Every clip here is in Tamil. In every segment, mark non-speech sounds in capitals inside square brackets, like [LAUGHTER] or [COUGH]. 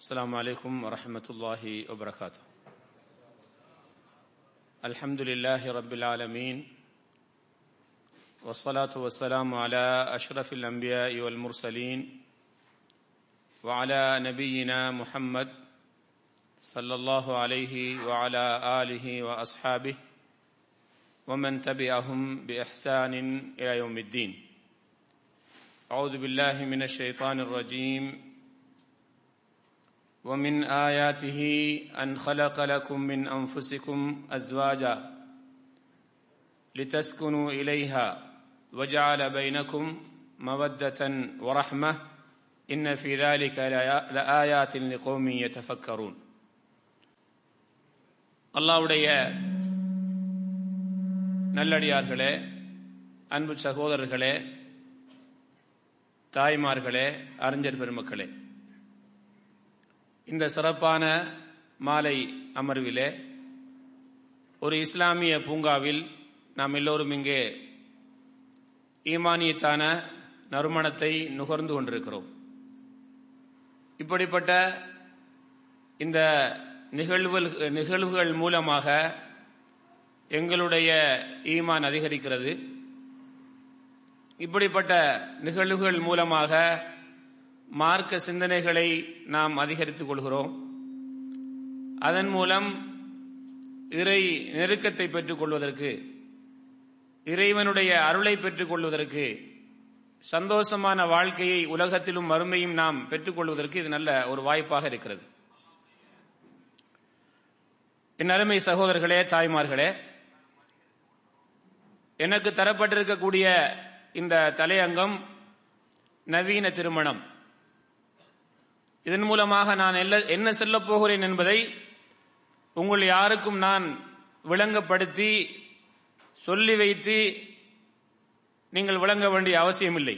السلام عليكم ورحمة الله وبركاته. الحمد لله رب العالمين والصلاة والسلام على أشرف الأنبياء والمرسلين وعلى نبينا محمد صلى الله عليه وعلى آله وأصحابه ومن تبعهم بإحسان إلى يوم الدين. أعوذ بالله من الشيطان الرجيم. ومن آياته أن خلق لكم من أنفسكم أزواجا لتسكنوا إليها وجعل بينكم مودة ورحمة إن في ذلك لآيات لقوم يتفكرون அல்லாவுடைய நல்லடியார்களே அன்பு சகோதரர்களே தாய்மார்களே அறிஞர் பெருமக்களே இந்த சிறப்பான மாலை அமர்விலே ஒரு இஸ்லாமிய பூங்காவில் நாம் எல்லோரும் இங்கே ஈமானியத்தான நறுமணத்தை நுகர்ந்து கொண்டிருக்கிறோம். இப்படிப்பட்ட இந்த நிகழ்வுகள் நிகழ்வுகள் மூலமாக எங்களுடைய ஈமான் அதிகரிக்கிறது. இப்படிப்பட்ட நிகழ்வுகள் மூலமாக மார்க்க சிந்தனைகளை நாம் அதிகரித்துக் கொள்கிறோம். அதன் மூலம் இறை நெருக்கத்தை பெற்றுக் கொள்வதற்கு இறைவனுடைய அருளை பெற்றுக் கொள்வதற்கு சந்தோஷமான வாழ்க்கையை உலகத்திலும் மறுமையும் நாம் பெற்றுக்கொள்வதற்கு இது நல்ல ஒரு வாய்ப்பாக இருக்கிறது. என் அருமை சகோதரர்களே தாய்மார்களே எனக்கு தரப்பட்டிருக்கக்கூடிய இந்த தலையங்கம் நவீன திருமணம். இதன் மூலமாக நான் என்ன சொல்ல போகிறேன் என்பதை உங்கள் யாருக்கும் நான் விளங்கப்படுத்தி சொல்லி வைத்து நீங்கள் விளங்க வேண்டிய அவசியமில்லை.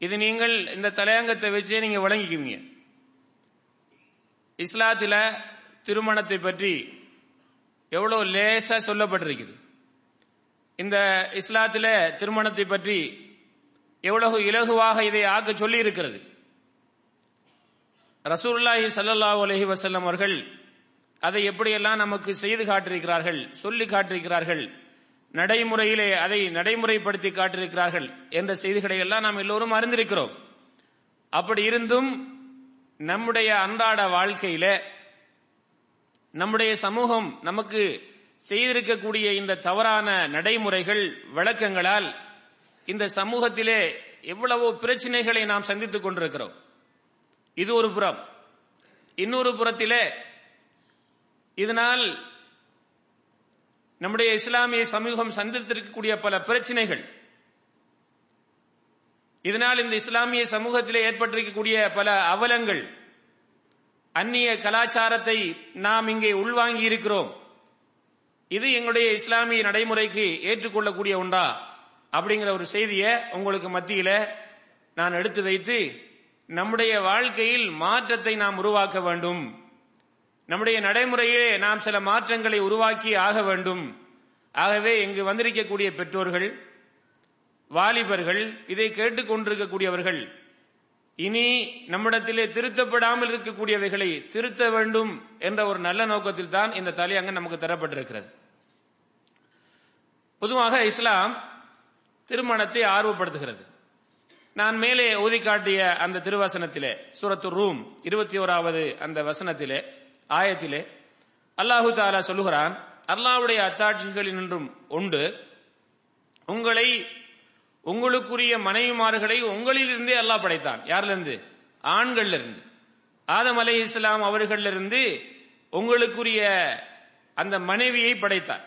இது நீங்கள் இந்த தலையங்கத்தை வச்சே நீங்க விளங்கிக்குவீங்க இஸ்லாத்தில் திருமணத்தை பற்றி எவ்வளோ லேசாக சொல்லப்பட்டிருக்குது. இந்த இஸ்லாத்தில் திருமணத்தை பற்றி எவ்வளவு இலகுவாக இதை ஆக்க சொல்லி இருக்கிறது ரசூல்லாஹி சல்லல்லா அலஹி வசல்லம் அவர்கள் அதை எப்படியெல்லாம் நமக்கு செய்து காட்டிருக்கிறார்கள் சொல்லி காட்டிருக்கிறார்கள் நடைமுறையிலே அதை நடைமுறைப்படுத்தி காட்டிருக்கிறார்கள் என்ற செய்திகளை எல்லாம் நாம் எல்லோரும் அறிந்திருக்கிறோம். அப்படி இருந்தும் நம்முடைய அன்றாட வாழ்க்கையில நம்முடைய சமூகம் நமக்கு செய்திருக்கக்கூடிய இந்த தவறான நடைமுறைகள் வழக்கங்களால் இந்த சமூகத்திலே எவ்வளவோ பிரச்சனைகளை நாம் சந்தித்துக் கொண்டிருக்கிறோம். இது ஒரு புறம். இன்னொரு புறத்திலே இதனால் நம்முடைய இஸ்லாமிய சமூகம் சந்தித்திருக்கக்கூடிய பல பிரச்சனைகள். இதனால் இந்த இஸ்லாமிய சமூகத்திலே ஏற்பட்டிருக்கக்கூடிய பல அவலங்கள் அந்நிய கலாச்சாரத்தை நாம் இங்கே உள்வாங்கி இருக்கிறோம். இது எங்களுடைய இஸ்லாமிய நடைமுறைக்கு ஏற்றுக்கொள்ளக்கூடிய ஒன்றா? அப்படிங்கிற ஒரு செய்தியை உங்களுக்கு மத்தியில நான் எடுத்து வைத்து நம்முடைய வாழ்க்கையில் மாற்றத்தை நாம் உருவாக்க வேண்டும். நம்முடைய நடைமுறையிலே நாம் சில மாற்றங்களை உருவாக்கி ஆக வேண்டும். ஆகவே இங்கு வந்திருக்கக்கூடிய பெற்றோர்கள் வாலிபர்கள் இதை கேட்டுக்கொண்டிருக்கக்கூடியவர்கள் இனி நம்மிடத்திலே திருத்தப்படாமல் இருக்கக்கூடியவைகளை திருத்த வேண்டும் என்ற ஒரு நல்ல நோக்கத்தில் தான் இந்த தலையங்கம் நமக்கு தரப்பட்டிருக்கிறது. பொதுவாக இஸ்லாம் திருமணத்தை ஆர்வப்படுத்துகிறது. நான் மேலே ஊதிக்காட்டிய காட்டிய அந்த திருவசனத்திலே சூரத்து ரூம் இருபத்தி ஓராவது அந்த வசனத்திலே ஆயத்திலே அல்லாஹு தாலா சொல்லுகிறான் அல்லாவுடைய அத்தாட்சிகளில் நின்றும் உண்டு. உங்களை உங்களுக்குரிய மனைவிமார்களை உங்களிலிருந்தே அல்லாஹ் படைத்தான். யாரிலிருந்து? ஆண்கள்லிருந்து. இருந்து ஆதம் அலை இஸ்லாம் அவர்களிலிருந்து உங்களுக்குரிய அந்த மனைவியை படைத்தான்.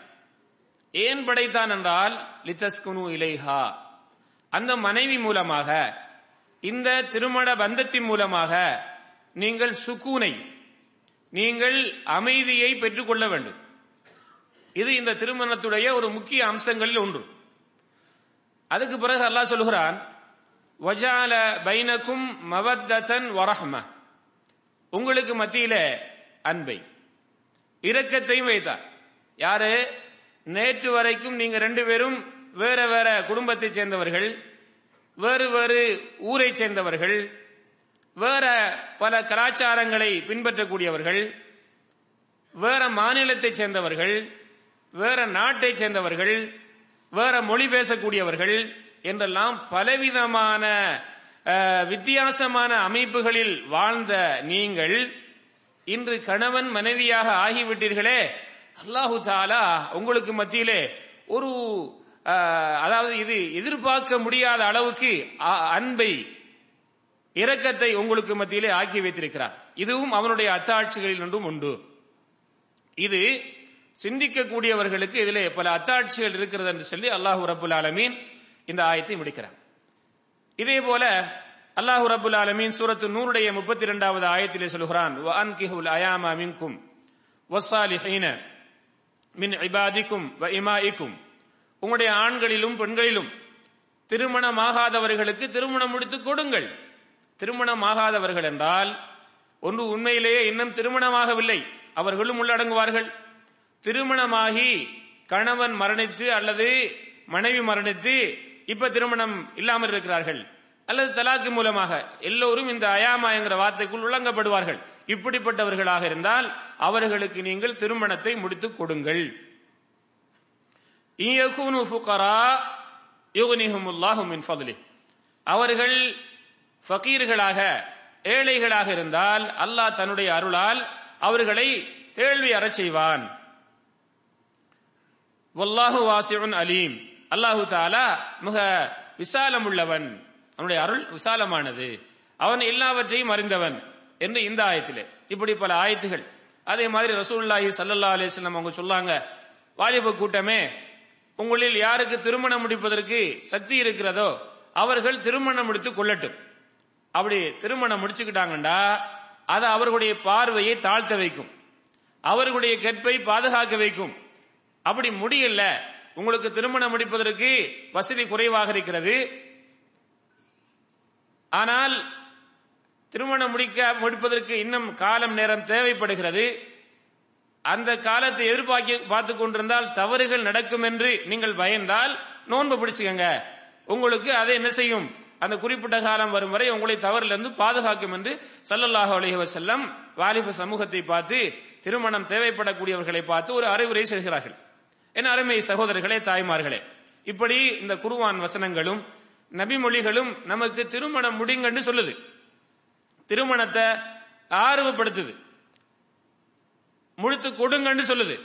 ஏன் படைத்தான் என்றால் லித்தஸ்குனு இலைஹா. அந்த மனைவி மூலமாக இந்த திருமண பந்தத்தின் மூலமாக நீங்கள் சுக்கூனை நீங்கள் அமைதியை பெற்றுக்கொள்ள வேண்டும். இது இந்த திருமணத்துடைய ஒரு முக்கிய அம்சங்களில் ஒன்று. அதுக்கு பிறகு அல்லாஹ் சொல்லுகிறான் வஜால பைனக்கும் மவத்தன் வரஹ்ம. உங்களுக்கு மத்தியில அன்பை இரக்கத்தையும் வைத்தார். யாரு? நேற்று வரைக்கும் நீங்க ரெண்டு பேரும் வேற வேற குடும்பத்தை சேர்ந்தவர்கள் வேறு வேறு ஊரை சேர்ந்தவர்கள் வேற பல கலாச்சாரங்களை பின்பற்றக்கூடியவர்கள் வேற மாநிலத்தைச் சேர்ந்தவர்கள் வேற நாட்டைச் சேர்ந்தவர்கள் வேற மொழி பேசக்கூடியவர்கள் என்றெல்லாம் பலவிதமான வித்தியாசமான அமைப்புகளில் வாழ்ந்த நீங்கள் இன்று கணவன் மனைவியாக ஆகிவிட்டீர்களே. அல்லாஹு தாலா உங்களுக்கு மத்தியிலே ஒரு அதாவது இது எதிர்பார்க்க முடியாத அளவுக்கு அ- அன்பை இரக்கத்தை உங்களுக்கு மத்தியிலே ஆக்கி வைத்திருக்கிறார். இதுவும் அவனுடைய அத்தாட்சிகளில் ஒன்றும் உண்டு. இது சிந்திக்கக்கூடியவர்களுக்கு இதிலே பல அத்தாட்சிகள் இருக்கிறது என்று சொல்லி அல்லாஹூ ரபுல் ஆலமீன் இந்த ஆயத்தை முடிக்கிறார். இதே போல அல்லாஹு ரபுல் ஆலமீன் சூரத்து நூறுடைய முப்பத்தி இரண்டாவது ஆயத்திலே சொல்கிறான் அயாமா மின்கும் வஸ்ஸாலிஹீன மின் இபாதிக்கும் வ இமாயிக்கும் உங்களுடைய ஆண்களிலும் பெண்களிலும் திருமணமாகாதவர்களுக்கு திருமணம் முடித்து கொடுங்கள். திருமணமாகாதவர்கள் என்றால் ஒன்று உண்மையிலேயே இன்னும் திருமணமாகவில்லை அவர்களும் உள்ளடங்குவார்கள். திருமணமாகி கணவன் மரணித்து அல்லது மனைவி மரணித்து இப்ப திருமணம் இல்லாமல் இருக்கிறார்கள். அல்லது தலாக்கு மூலமாக எல்லோரும் இந்த அயாமா என்கிற வார்த்தைக்குள் உள்ளங்கப்படுவார்கள் இப்படிப்பட்டவர்களாக இருந்தால் அவர்களுக்கு நீங்கள் திருமணத்தை முடித்துக் கொடுங்கள். இயகுனு ஃபுகரா யுகுனிஹுமுல்லாஹு மின் ஃபதுலி அவர்கள் ஃபகீர்களாக ஏழைகளாக இருந்தால் அல்லாஹ் தன்னுடைய அருளால் அவர்களை கேள்வி அறச் செய்வான். வல்லாஹு வாசிவன் அலீம். அல்லாஹு தாலா மிக விசாலம் உள்ளவன். அவனுடைய அருள் விசாலமானது. அவன் எல்லாவற்றையும் அறிந்தவன் என்று இந்த ஆயத்திலே. இப்படி பல ஆயத்துகள். அதே மாதிரி ரசூல்லாஹி சல்லல்லா அலிஸ்லாம் அவங்க சொல்லாங்க வாலிப கூட்டமே உங்களில் யாருக்கு திருமணம் முடிப்பதற்கு சக்தி இருக்கிறதோ அவர்கள் திருமணம் முடித்து கொள்ளட்டும். அப்படி திருமணம் முடிச்சுக்கிட்டாங்கண்டா அது அவர்களுடைய பார்வையை தாழ்த்த வைக்கும். அவர்களுடைய கற்பை பாதுகாக்க வைக்கும். அப்படி முடியல உங்களுக்கு திருமணம் முடிப்பதற்கு வசதி குறைவாக இருக்கிறது. ஆனால் திருமணம் முடிக்க முடிப்பதற்கு இன்னும் காலம் நேரம் தேவைப்படுகிறது. அந்த காலத்தை எதிர்பார்க்க பார்த்து கொண்டிருந்தால் தவறுகள் நடக்கும் என்று நீங்கள் பயந்தால் நோன்பு பிடிச்சுக்கங்க. உங்களுக்கு அதை என்ன செய்யும்? அந்த குறிப்பிட்ட காலம் வரும் வரை உங்களை தவறிலிருந்து பாதுகாக்கும் என்று சல்லல்லாஹு அலைஹி செல்லம் வாலிப சமூகத்தை பார்த்து திருமணம் தேவைப்படக்கூடியவர்களை பார்த்து ஒரு அறிவுரை செய்கிறார்கள். என் அருமை சகோதரர்களே தாய்மார்களே இப்படி இந்த குருவான் வசனங்களும் நபிமொழிகளும் நமக்கு திருமணம் முடிங்கன்னு சொல்லுது. திருமணத்தை ஆர்வப்படுத்துது. முழுத்து கொடுங்கன்னு சொல்லுது.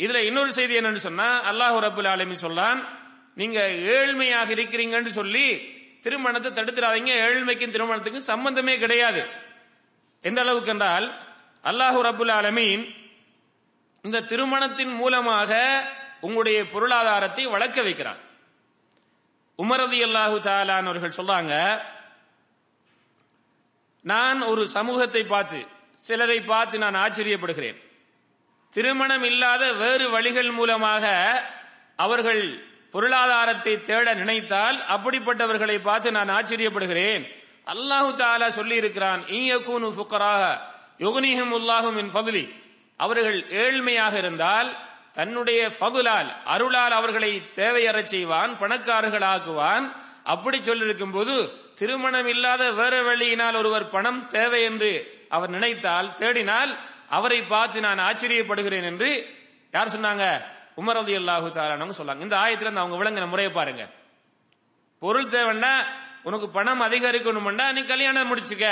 இதுல இன்னொரு செய்தி என்னன்னு சொன்னா அல்லாஹ் ரபுல் ஆலமின் சொல்லான் நீங்க ஏழ்மையாக இருக்கிறீங்கன்னு சொல்லி திருமணத்தை தடுத்துறாதீங்க ஏழ்மைக்கும் திருமணத்துக்கும் சம்பந்தமே கிடையாது. எந்த அளவுக்கு என்றால் அல்லாஹு ரபுல் ஆலமீன் இந்த திருமணத்தின் மூலமாக உங்களுடைய பொருளாதாரத்தை வளர்க்க வைக்கிறார் உமரதி அல்லாஹு தாலானவர்கள் சொல்றாங்க நான் ஒரு சமூகத்தை பார்த்து சிலரை பார்த்து நான் ஆச்சரியப்படுகிறேன். திருமணம் இல்லாத வேறு வழிகள் மூலமாக அவர்கள் பொருளாதாரத்தை தேட நினைத்தால் அப்படிப்பட்டவர்களை பார்த்து நான் ஆச்சரியப்படுகிறேன். அல்லாஹு தாலா சொல்லி இருக்கிறான் ஈயக்கூனு ஃபுக்கராக யுகனிஹம் உல்லாஹும் மின் ஃபதுலி. அவர்கள் ஏழ்மையாக இருந்தால் தன்னுடைய ஃபதுலால் அருளால் அவர்களை தேவையற செய்வான் பணக்காரர்களாக்குவான். அப்படி சொல்லிருக்கும் போது திருமணம் இல்லாத வேறு வழியினால் ஒருவர் பணம் தேவை என்று அவர் நினைத்தால் தேடினால் அவரை பார்த்து நான் ஆச்சரியப்படுகிறேன் என்று யார் சொன்னாங்க? உமர் அலி அல்லாஹு தாலானவங்க சொல்லாங்க இந்த ஆயத்துல இருந்து அவங்க விளங்கின முறையை பாருங்க. பொருள் தேவைன்னா உனக்கு பணம் அதிகரிக்கணும்னா நீ கல்யாணம் முடிச்சுக்க.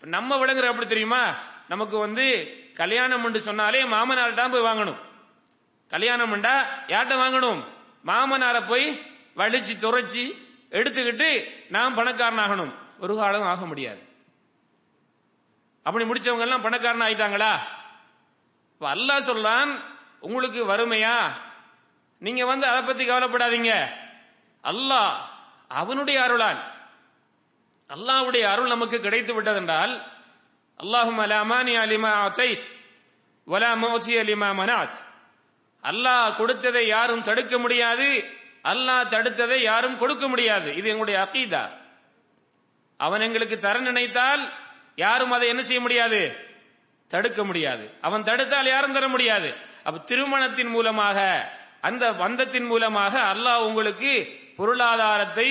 நம்ம விளங்குற எப்படி தெரியுமா? நமக்கு வந்து கல்யாணம் என்று சொன்னாலே மாமனார்கிட்ட போய் வாங்கணும். கல்யாணம் பண்ணா யார்கிட்ட வாங்கணும்? மாமனாரை போய் வலிச்சு துரைச்சி எடுத்துக்கிட்டு நாம் பணக்காரன் ஆகணும் ஒரு காலம் ஆக முடியாது. அப்படி முடிச்சவங்க எல்லாம் பணக்காரன் ஆயிட்டாங்களா? இப்போ அல்லாஹ் சொல்றான் உங்களுக்கு வறுமையா? நீங்க வந்து அதை பத்தி கவலைப்படாதீங்க. அல்லாஹ் அவனுடைய அருளால் அல்லாஹ்வுடைய அருள் நமக்கு கிடைத்து விட்டதென்றால் அல்லாஹும் அலாமானி அலிமா அத்தைத் வலா மோசி அலிமா மனாத். அல்லாஹ் கொடுத்ததை யாரும் தடுக்க முடியாது அல்லாஹ் தடுத்ததை யாரும் கொடுக்க முடியாது. இது எங்களுடைய அகீதா. அவன் எங்களுக்கு தர நினைத்தால் யாரும் அதை என்ன செய்ய முடியாது? தடுக்க முடியாது. அவன் தடுத்தால் யாரும் தர முடியாது. அப்ப திருமணத்தின் மூலமாக அந்த பந்தத்தின் மூலமாக அல்லாஹ் உங்களுக்கு பொருளாதாரத்தை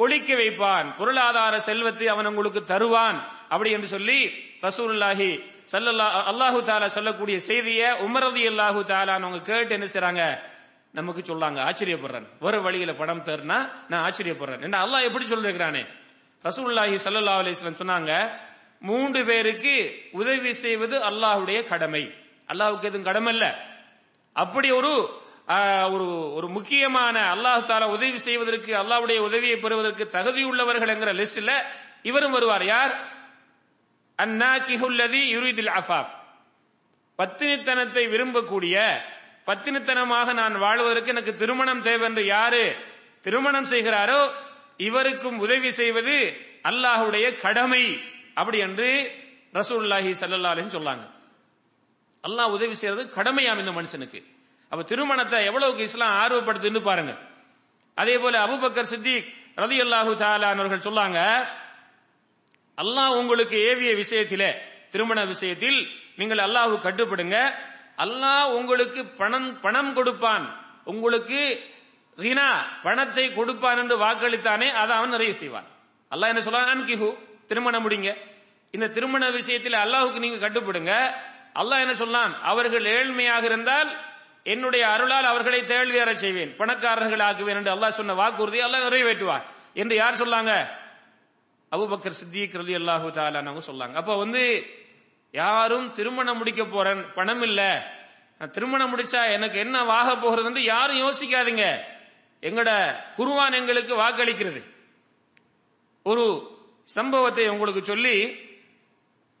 கொளிக்க வைப்பான். பொருளாதார செல்வத்தை அவன் உங்களுக்கு தருவான். அப்படி என்று சொல்லி ரசூல்லாஹி சல்லல்லா அல்லாஹு தாலா சொல்லக்கூடிய செய்தியை உமரதி அல்லாஹு தாலான்னு அவங்க கேட்டு என்ன செய்றாங்க? நமக்கு சொல்லாங்க ஆச்சரியப்படுறேன். ஒரு வழியில பணம் தருனா நான் ஆச்சரியப்படுறேன். என்ன அல்லாஹ் எப்படி சொல்லிருக்கிறானே? ரசூல்லாஹி சல்லா அலிஸ்லாம் சொன்னாங்க மூன்று பேருக்கு உதவி செய்வது அல்லாஹுடைய கடமை. அல்லாஹுக்கு எதுவும் கடமை இல்ல அப்படி ஒரு ஒரு ஒரு முக்கியமான அல்லாஹ் தாலா உதவி செய்வதற்கு அல்லாஹுடைய உதவியை பெறுவதற்கு தகுதி உள்ளவர்கள் என்கிற லிஸ்ட்ல இவரும் வருவார். யார்? அந்நாகிஹுல்லதி யுரிதுல் அஃபாஃப். பத்தினித்தனத்தை விரும்பக்கூடிய பத்தினித்தனமாக நான் வாழ்வதற்கு எனக்கு திருமணம் தேவை என்று யாரு திருமணம் செய்கிறாரோ இவருக்கும் உதவி செய்வது அல்லாஹ்வுடைய கடமை. அப்படி என்று ரசூல்லாஹி ஸல்லல்லாஹு அலைஹி சொல்லாங்க அல்லாஹ் உதவி செய்யறது கடமையாம் இந்த மனுஷனுக்கு. அப்ப திருமணத்தை எவ்வளவுக்கு இஸ்லாம் ஆர்வப்படுத்துன்னு பாருங்க. அதே போல அபுபக்கர் சித்திக் ரதி அல்லாஹு அவர்கள் சொல்லாங்க அல்லாஹ் உங்களுக்கு ஏவிய விஷயத்திலே திருமண விஷயத்தில் நீங்கள் அல்லாஹு கட்டுப்படுங்க. அல்லாஹ் உங்களுக்கு பணம் பணம் கொடுப்பான். உங்களுக்கு ரினா பணத்தை கொடுப்பான் என்று வாக்களித்தானே அதை அவன் நிறைய செய்வான். அல்லாஹ் என்ன சொல்றான்? அன்கிஹு திருமணம் முடிங்க. இந்த திருமண விஷயத்தில் அல்லாஹுக்கு நீங்க கட்டுப்படுங்க. அல்லாஹ் என்ன சொன்னான்? அவர்கள் ஏழ்மையாக இருந்தால் என்னுடைய அருளால் அவர்களை தேழ்வியற செய்வேன். பணக்காரர்கள் ஆக்குவேன் என்று அல்லாஹ் சொன்ன வாக்குறுதி அல்லாஹ் நிறைவேற்றுவார். என்று யார் சொல்லாங்க? அபுபக்கர் சித்திக் ரலி அல்லாஹு தாலானவங்க சொல்லாங்க. அப்ப வந்து யாரும் திருமணம் முடிக்க போறேன் பணம் இல்ல. திருமணம் முடிச்சா எனக்கு என்ன வாக போகிறது என்று யாரும் யோசிக்காதீங்க. எங்கட குருவான் எங்களுக்கு வாக்களிக்கிறது. ஒரு சம்பவத்தை உங்களுக்கு சொல்லி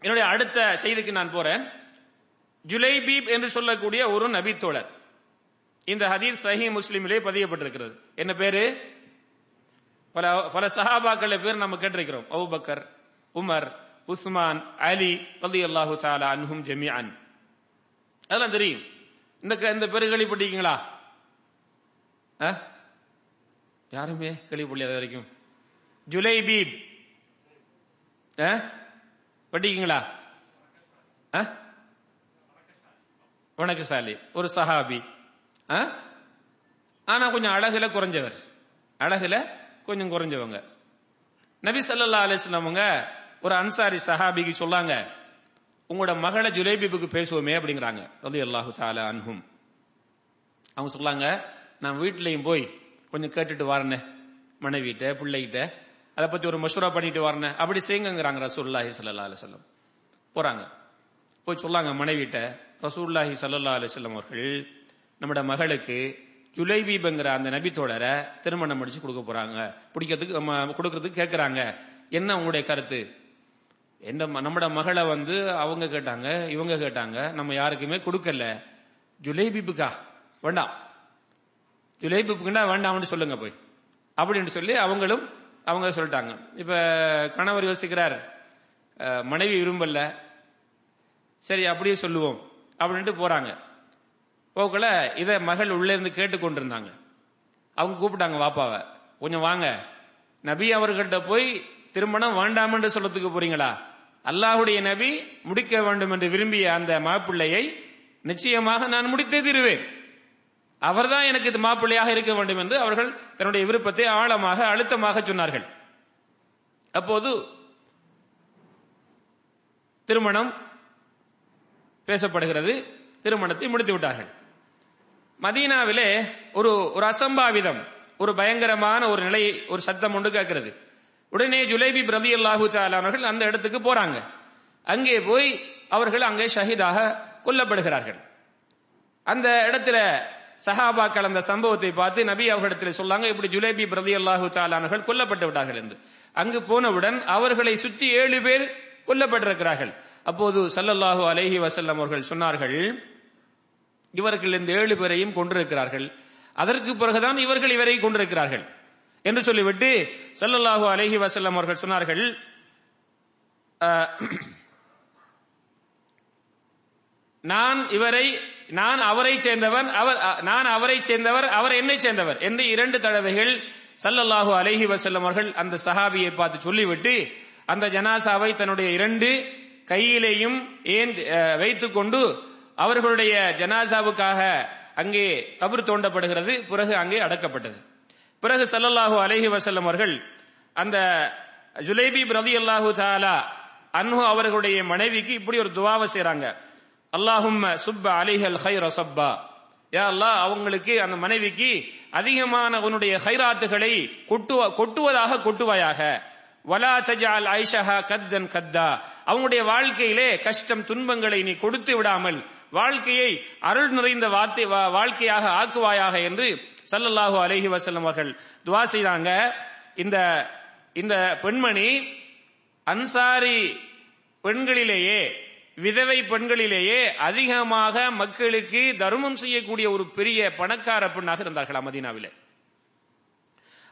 என்னுடைய அடுத்த செய்திக்கு நான் போறேன். ஜுலைபீப் என்று சொல்லக்கூடிய ஒரு நபித்தோழர். இந்த ஹதீஸ் சஹி முஸ்லீமிலே பதியப்பட்டிருக்கிறது. என்ன பேரு? பல பல சஹாபாக்கள் பேர் நம்ம கேட்டிருக்கிறோம். அவுபக்கர் உமர் உஸ்மான் அலி ரலி அல்லாஹு தாலா அன்ஹும் ஜமியான் அதெல்லாம் தெரியும். இந்த க- இந்த பேரு கேள்விப்பட்டிருக்கீங்களா? ஆ? யாருமே கேள்விப்படல அது வரைக்கும்? ஜுலைபீப். ஆ? படிக்கீங்களா? ஆ? வணக்கசாலி. ஒரு சஹாபி. ஆ? ஆனா கொஞ்சம் அழகுல குறைஞ்சவர். அழகுல கொஞ்சம் குறைஞ்சவங்க. நபி சல்லா அலிஸ்லாமங்க ஒரு அன்சாரி சஹாபிக்கு சொல்லாங்க உங்களோட மகளை ஜுலேபிபுக்கு பேசுவோமே அப்படிங்கிறாங்க. ரலியல்லாஹு தஆலா அன்ஹும். அவங்க சொல்லாங்க நான் வீட்லயும் போய் கொஞ்சம் கேட்டுட்டு வரேனே மனைவிட்ட பிள்ளைகிட்ட அதை பத்தி ஒரு மஷூரா பண்ணிட்டு வரேன் அப்படி செய்யுங்கிறாங்க ரசூல்லாஹி சல்லா அலைஹி போகிறாங்க போறாங்க. போய் சொல்லாங்க மனைவிட்ட ரசூல்லாஹி சல்லா அலைஹி வஸல்லம் அவர்கள் நம்மட மகளுக்கு ஜுலைபீப்ங்கிற அந்த நபித்தோழரை திருமணம் முடிச்சு கொடுக்க போறாங்க. பிடிக்கிறதுக்கு கொடுக்கறதுக்கு கேட்குறாங்க என்ன உங்களுடைய கருத்து? என்ன ம- நம்மட மகளை வந்து அவங்க கேட்டாங்க இவங்க கேட்டாங்க நம்ம யாருக்குமே கொடுக்கல. ஜுலைபீபுக்கா? வேண்டாம். ஜுலைபீபுக்குண்டா வேண்டாம்னு சொல்லுங்க போய். அப்படின்னு சொல்லி அவங்களும் அவங்க சொல்லிட்டாங்க. இப்போ கணவர் யோசிக்கிறார் மனைவி விரும்பல. சரி அப்படியே சொல்லுவோம். அப்படின்ட்டு போறாங்க. போக்கல இதை மகள் உள்ளே இருந்து கேட்டு கொண்டிருந்தாங்க. அவங்க கூப்பிட்டாங்க வாப்பாவை கொஞ்சம் வாங்க. நபி அவர்கள்ட்ட போய் திருமணம் வேண்டாம் என்று சொல்லத்துக்கு போறீங்களா? அல்லாஹுடைய நபி முடிக்க வேண்டும் என்று விரும்பிய அந்த மாப்பிள்ளையை நிச்சயமாக நான் முடித்தே தீருவேன். அவர்தான் எனக்கு இது மாப்பிள்ளையாக இருக்க வேண்டும் என்று அவர்கள் தன்னுடைய விருப்பத்தை ஆழமாக அழுத்தமாக சொன்னார்கள். அப்போது திருமணம் பேசப்படுகிறது. திருமணத்தை முடித்து விட்டார்கள் மதீனாவிலே ஒரு ஒரு அசம்பாவிதம் ஒரு பயங்கரமான ஒரு நிலை ஒரு சத்தம் ஒன்று கேட்கிறது. உடனே ஜுலேபி பிரதி அல்லாஹு அவர்கள் அந்த இடத்துக்கு போறாங்க. அங்கே போய் அவர்கள் அங்கே ஷஹீதாக கொல்லப்படுகிறார்கள். அந்த இடத்துல சஹாபாக்கள் அந்த சம்பவத்தை பார்த்து நபி அவர்களிடத்தில் சொல்லாங்க இப்படி ஜுலேபி பிரதி அல்லாஹு தாலானர்கள் கொல்லப்பட்டு விட்டார்கள் என்று. அங்கு போனவுடன் அவர்களை சுற்றி ஏழு பேர் கொல்லப்பட்டிருக்கிறார்கள். அப்போது சல்லல்லாஹு அலஹி வசல்லம் அவர்கள் சொன்னார்கள் இவர்கள் இந்த ஏழு பேரையும் கொண்டிருக்கிறார்கள் அதற்கு பிறகுதான் இவர்கள் இவரை கொண்டிருக்கிறார்கள் என்று சொல்லிவிட்டு சல்லல்லாஹு அலைஹி வசல்லம் அவர்கள் சொன்னார்கள் நான் இவரை நான் அவரை சேர்ந்தவன் அவர் நான் அவரை சேர்ந்தவர் அவர் என்னை சேர்ந்தவர் என்று இரண்டு தடவைகள் சல்லல்லாஹு அலஹி வசல்லம் அவர்கள் அந்த சஹாபியை பார்த்து சொல்லிவிட்டு அந்த ஜனாசாவை தன்னுடைய இரண்டு கையிலேயும் ஏன் வைத்துக்கொண்டு அவர்களுடைய ஜனாசாவுக்காக அங்கே கபர் தோண்டப்படுகிறது பிறகு அங்கே அடக்கப்பட்டது. பிறகு சல்லல்லாஹு அலஹி வசல்லம் அவர்கள் அந்த ஜுலேபி பிரதி அல்லாஹு தாலா அன்ஹு அவர்களுடைய மனைவிக்கு இப்படி ஒரு துவாவை செய்றாங்க. அல்லாஹும் சுப்ப அலிஹல் ஹைர சப்பா. யா அல்லாஹ் அவங்களுக்கு அந்த மனைவிக்கு அதிகமான உன்னுடைய ஹைராத்துகளை கொட்டுவ கொட்டுவதாக கொட்டுவாயாக. வலா தஜால் ஐஷஹா கத்தன் கத்தா. அவங்களுடைய வாழ்க்கையிலே கஷ்டம் துன்பங்களை நீ கொடுத்து விடாமல் வாழ்க்கையை அருள் நிறைந்த வார்த்தை வா- வாழ்க்கையாக ஆக்குவாயாக என்று சல்லல்லாஹு அலஹி வஸல்லம் அவர்கள் துவா செய்தாங்க. இந்த இந்த பெண்மணி அன்சாரி பெண்களிலேயே விதவை பெண்களிலேயே அதிகமாக மக்களுக்கு தர்மம் செய்யக்கூடிய ஒரு பெரிய பணக்கார பெண்ணாக இருந்தார்கள் மதீனாவிலே?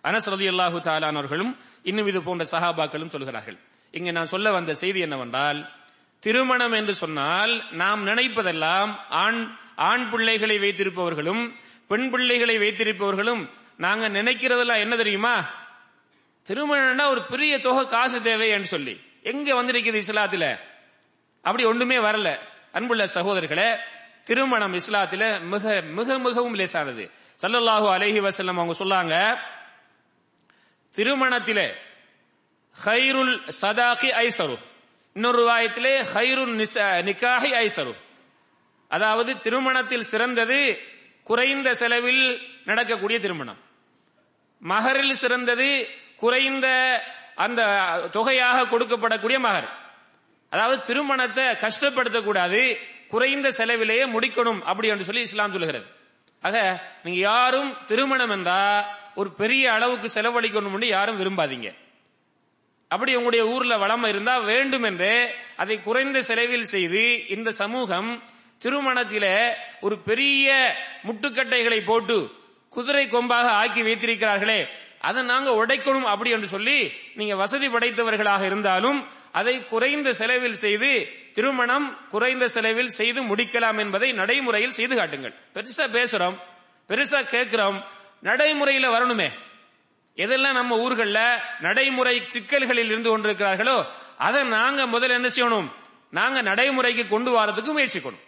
அனஸ் அல்லாஹு தஆலான் இன்னும் இது போன்ற சஹாபாக்களும் சொல்கிறார்கள். இங்கு நான் சொல்ல வந்த செய்தி என்னவென்றால் திருமணம் என்று சொன்னால் நாம் நினைப்பதெல்லாம் ஆண் ஆண் பிள்ளைகளை வைத்திருப்பவர்களும் பெண் பிள்ளைகளை வைத்திருப்பவர்களும் நாங்க நினைக்கிறதெல்லாம் என்ன தெரியுமா? திருமணம்னா ஒரு பெரிய தொகை காசு தேவை என்று சொல்லி. எங்க வந்திருக்குது இஸ்லாத்துல? அப்படி ஒண்ணுமே வரல. அன்புள்ள சகோதரர்களே திருமணம் இஸ்லாத்தில மிக மிக மிகவும் லேசானது. சல்லல்லாஹு அலஹி வசல்லம் அவங்க சொல்லாங்க திருமணத்தில ஹைருல் சதாகி ஐசரு. இன்னொரு வாயத்திலே ஹைருல் நிசா- நிக்காஹி ஐசரு. அதாவது திருமணத்தில் சிறந்தது குறைந்த செலவில் நடக்கக்கூடிய திருமணம். மகரில் சிறந்தது குறைந்த அந்த தொகையாக கொடுக்கப்படக்கூடிய மகர். அதாவது திருமணத்தை கஷ்டப்படுத்தக்கூடாது குறைந்த செலவிலேயே முடிக்கணும் அப்படி என்று சொல்லி இஸ்லாம் சொல்கிறது ஆக நீங்க யாரும் திருமணம் என்றா ஒரு பெரிய அளவுக்கு செலவழிக்கணும் யாரும் விரும்பாதீங்க. அப்படி உங்களுடைய ஊர்ல வளம் இருந்தா வேண்டும் என்று அதை குறைந்த செலவில் செய்து இந்த சமூகம் திருமணத்தில ஒரு பெரிய முட்டுக்கட்டைகளை போட்டு குதிரை கொம்பாக ஆக்கி வைத்திருக்கிறார்களே அதை நாங்க உடைக்கணும் அப்படி என்று சொல்லி நீங்க வசதி படைத்தவர்களாக இருந்தாலும் அதை குறைந்த செலவில் செய்து திருமணம் குறைந்த செலவில் செய்து முடிக்கலாம் என்பதை நடைமுறையில் செய்து காட்டுங்கள். பெருசா பேசுறோம் பெருசா கேட்கிறோம் நடைமுறையில வரணுமே. எதெல்லாம் நம்ம ஊர்களில் நடைமுறை சிக்கல்களில் இருந்து கொண்டிருக்கிறார்களோ அதை நாங்க முதல்ல என்ன செய்யணும்? நாங்க நடைமுறைக்கு கொண்டு வரதுக்கு முயற்சிக்கணும்.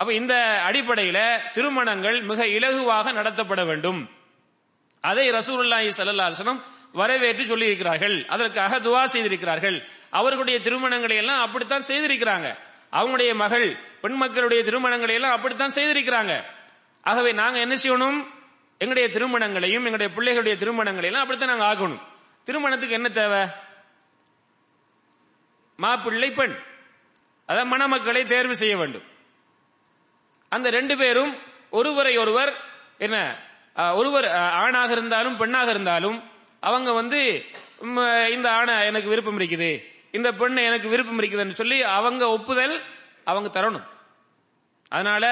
அப்ப இந்த அடிப்படையில திருமணங்கள் மிக இலகுவாக நடத்தப்பட வேண்டும். அதை ரசூலுல்லாஹி ஸல்லல்லாஹு அலைஹி வரவேற்று சொல்லி இருக்கிறார்கள் அதற்காக துவா செய்திருக்கிறார்கள். அவர்களுடைய திருமணங்களை எல்லாம் அப்படித்தான் செய்திருக்கிறாங்க. அவங்களுடைய மகள் பெண் மக்களுடைய திருமணங்களை எல்லாம் அப்படித்தான் செய்திருக்கிறாங்க. ஆகவே நாங்க என்ன செய்யணும்? எங்களுடைய திருமணங்களையும் எங்களுடைய பிள்ளைகளுடைய திருமணங்களை எல்லாம் அப்படித்தான் நாங்க ஆகணும். திருமணத்துக்கு என்ன தேவை? மாப்பிள்ளை பெண். அதான் மணமக்களை தேர்வு செய்ய வேண்டும். அந்த ரெண்டு பேரும் ஒருவரை ஒருவர் என்ன ஒருவர் ஆணாக இருந்தாலும் பெண்ணாக இருந்தாலும் அவங்க வந்து இந்த ஆணை எனக்கு விருப்பம் இருக்குது. இந்த பெண்ணு எனக்கு விருப்பம் இருக்குதுன்னு சொல்லி அவங்க ஒப்புதல் அவங்க தரணும். அதனால